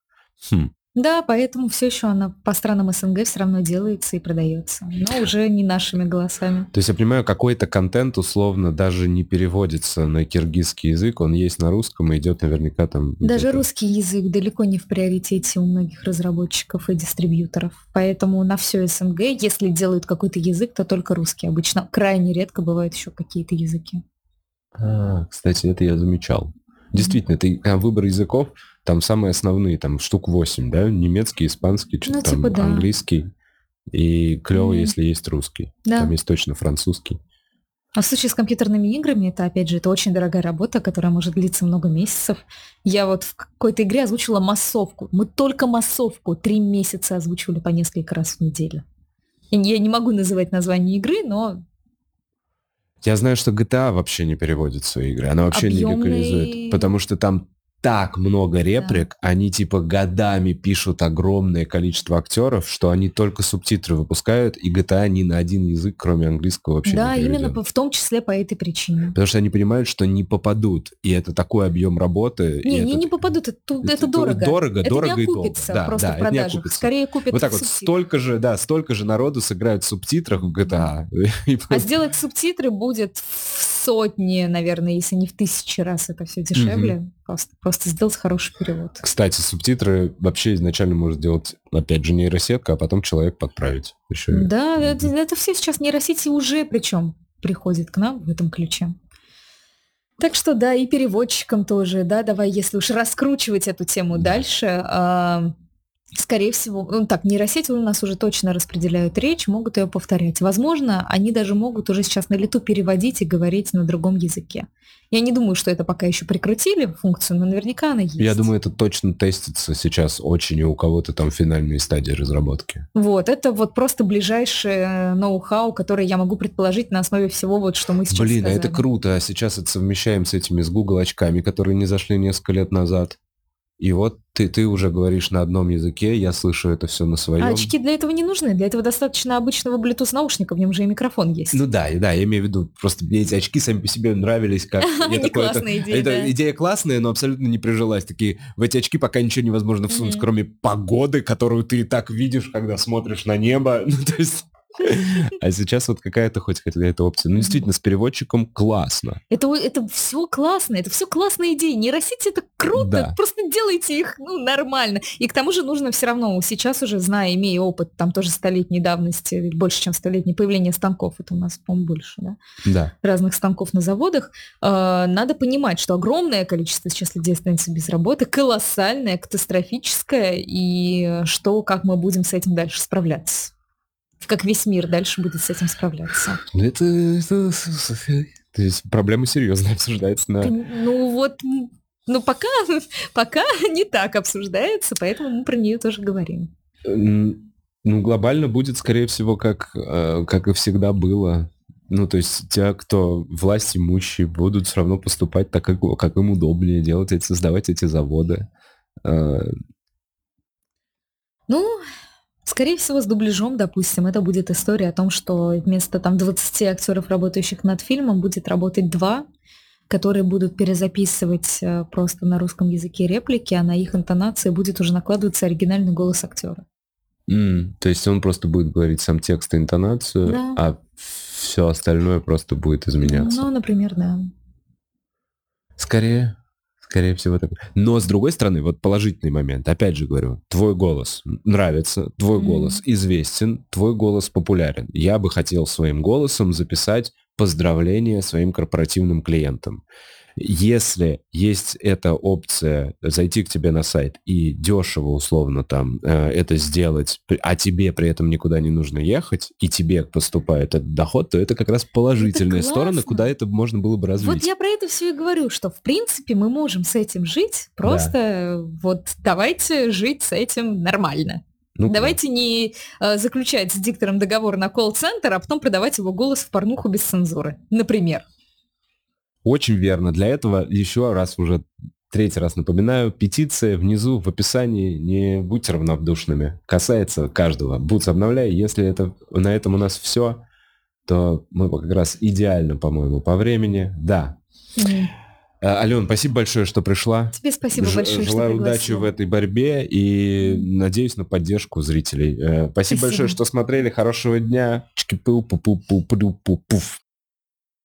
Хм. Да, поэтому все еще она по странам СНГ все равно делается и продается, но уже не нашими голосами. То есть я понимаю, какой-то контент условно даже не переводится на киргизский язык, он есть на русском и идет наверняка там... Даже русский язык далеко не в приоритете у многих разработчиков и дистрибьюторов. Поэтому на все СНГ, если делают какой-то язык, то только русский. Обычно крайне редко бывают еще какие-то языки. А, кстати, это я замечал. Действительно, ты а, выбор языков, там самые основные, там штук 8, да? Немецкий, испанский, что-то Ну, там, типа да. английский. И клево, Мгм. если есть русский. Да. Там есть точно французский. А в случае с компьютерными играми, это, опять же, это очень дорогая работа, которая может длиться много месяцев. Я вот в какой-то игре озвучила массовку. Мы только массовку три месяца озвучивали по несколько раз в неделю. Я не могу называть название игры, но Я знаю, что GTA вообще не переводит свои игры. Она вообще не Объемный- локализует. Потому что там так много реплик, они типа годами пишут огромное количество актеров, что они только субтитры выпускают, и GTA ни на один язык, кроме английского, вообще да, не именно переведен. по- в том числе по этой причине. Потому что они понимают, что не попадут. И это такой объем работы. и Не, это- не, не попадут, это, это, это дорого. Дорого, это дорого не и долго. окупится Да, просто да, в это не продажах. окупится. Скорее купят Вот так вот, субтитрах. столько же, да, столько же народу сыграют в субтитрах в GTA. И А сделать субтитры будет в сотни, наверное, если не в тысячи раз это все дешевле. Просто, просто сделать хороший перевод. Кстати, субтитры вообще изначально может делать, опять же, нейросетка, а потом человек подправить. Еще. Да, это, это все сейчас нейросети уже причем приходит к нам в этом ключе. Так что да, и переводчикам тоже, да, давай, если уж раскручивать эту тему Да. дальше, скорее всего, ну так, нейросети у нас уже точно распределяют речь, могут ее повторять. Возможно, они даже могут уже сейчас на лету переводить и говорить на другом языке. Я не думаю, что это пока еще прекратили функцию, но наверняка она есть. Я думаю, это точно тестится сейчас очень, и у кого-то там финальные стадии разработки. Вот, это вот просто ближайшее ноу-хау, которое я могу предположить на основе всего вот, что мы сейчас Блин, а это сказали. круто. А сейчас это совмещаем с этими, с Google очками, которые не зашли несколько лет назад. И вот ты, ты уже говоришь на одном языке, я слышу это все на своем. А очки для этого не нужны, для этого достаточно обычного Bluetooth наушника, в нем же и микрофон есть. Ну да, да, я имею в виду, просто мне эти очки сами по себе нравились, как... я такой, это- классная идея, это да. идея классная, но абсолютно не прижилась. Такие, в эти очки пока ничего невозможно всунуть, Мгм. кроме погоды, которую ты и так видишь, когда смотришь на небо. Ну, то есть... А сейчас вот какая-то хоть какая-то опция. Ну, действительно, с переводчиком классно. Это, это все классно, это все классные идеи. Нейросети это круто, Да. просто делайте их ну, нормально. И к тому же нужно все равно, сейчас уже, зная, имея опыт, там тоже столетней давности, больше, чем столетней, появление станков, это у нас, по-моему, больше, да, Да. разных станков на заводах, э, надо понимать, что огромное количество сейчас людей останется без работы, колоссальное, катастрофическое, и что, как мы будем с этим дальше справляться. Как весь мир дальше будет с этим справляться. Ну, это... это- То есть проблема серьезная обсуждается на... Ну вот, ну пока, пока не так обсуждается, поэтому мы про нее тоже говорим. Ну, глобально будет, скорее всего, как, э, как и всегда было. Ну, то есть те, кто власть имущие, будут все равно поступать так, как, как им удобнее, делать эти, создавать эти заводы. Э, Ну, скорее всего, с дубляжом, допустим, это будет история о том, что вместо там 20 актеров, работающих над фильмом, будет работать два, которые будут перезаписывать э, просто на русском языке реплики, а на их интонации будет уже накладываться оригинальный голос актера. м, То есть он просто будет говорить сам текст и интонацию, Да. а все остальное просто будет изменяться. Ну, например, да. Скорее, скорее всего так. Но с другой стороны, вот положительный момент. Опять же говорю, твой голос нравится, твой Мгм. голос известен, твой голос популярен. Я бы хотел своим голосом записать поздравления своим корпоративным клиентам. Если есть эта опция зайти к тебе на сайт и дешево, условно, там э, это сделать, а тебе при этом никуда не нужно ехать, и тебе поступает этот доход, то это как раз положительная сторона, куда это можно было бы развить. Вот я про это все и говорю, что в принципе мы можем с этим жить, просто да. вот давайте жить с этим нормально. Ну, Давайте не э, заключать с диктором договор на колл-центр, а потом продавать его голос в порнуху без цензуры, например. Очень верно. Для этого еще раз уже третий раз напоминаю, петиция внизу в описании, не будьте равнодушными. Касается каждого. Бутс обновляй. Если это, на этом у нас все, то мы как раз идеально, по-моему, по времени. Да. Mm. Ален, спасибо большое, что пришла. Тебе спасибо Ж- большое, Желаю что удачи в этой борьбе и надеюсь на поддержку зрителей. Спасибо, спасибо. большое, что смотрели. Хорошего дня. Чики-пу-пу-пу-пу-пу-пу-пуф.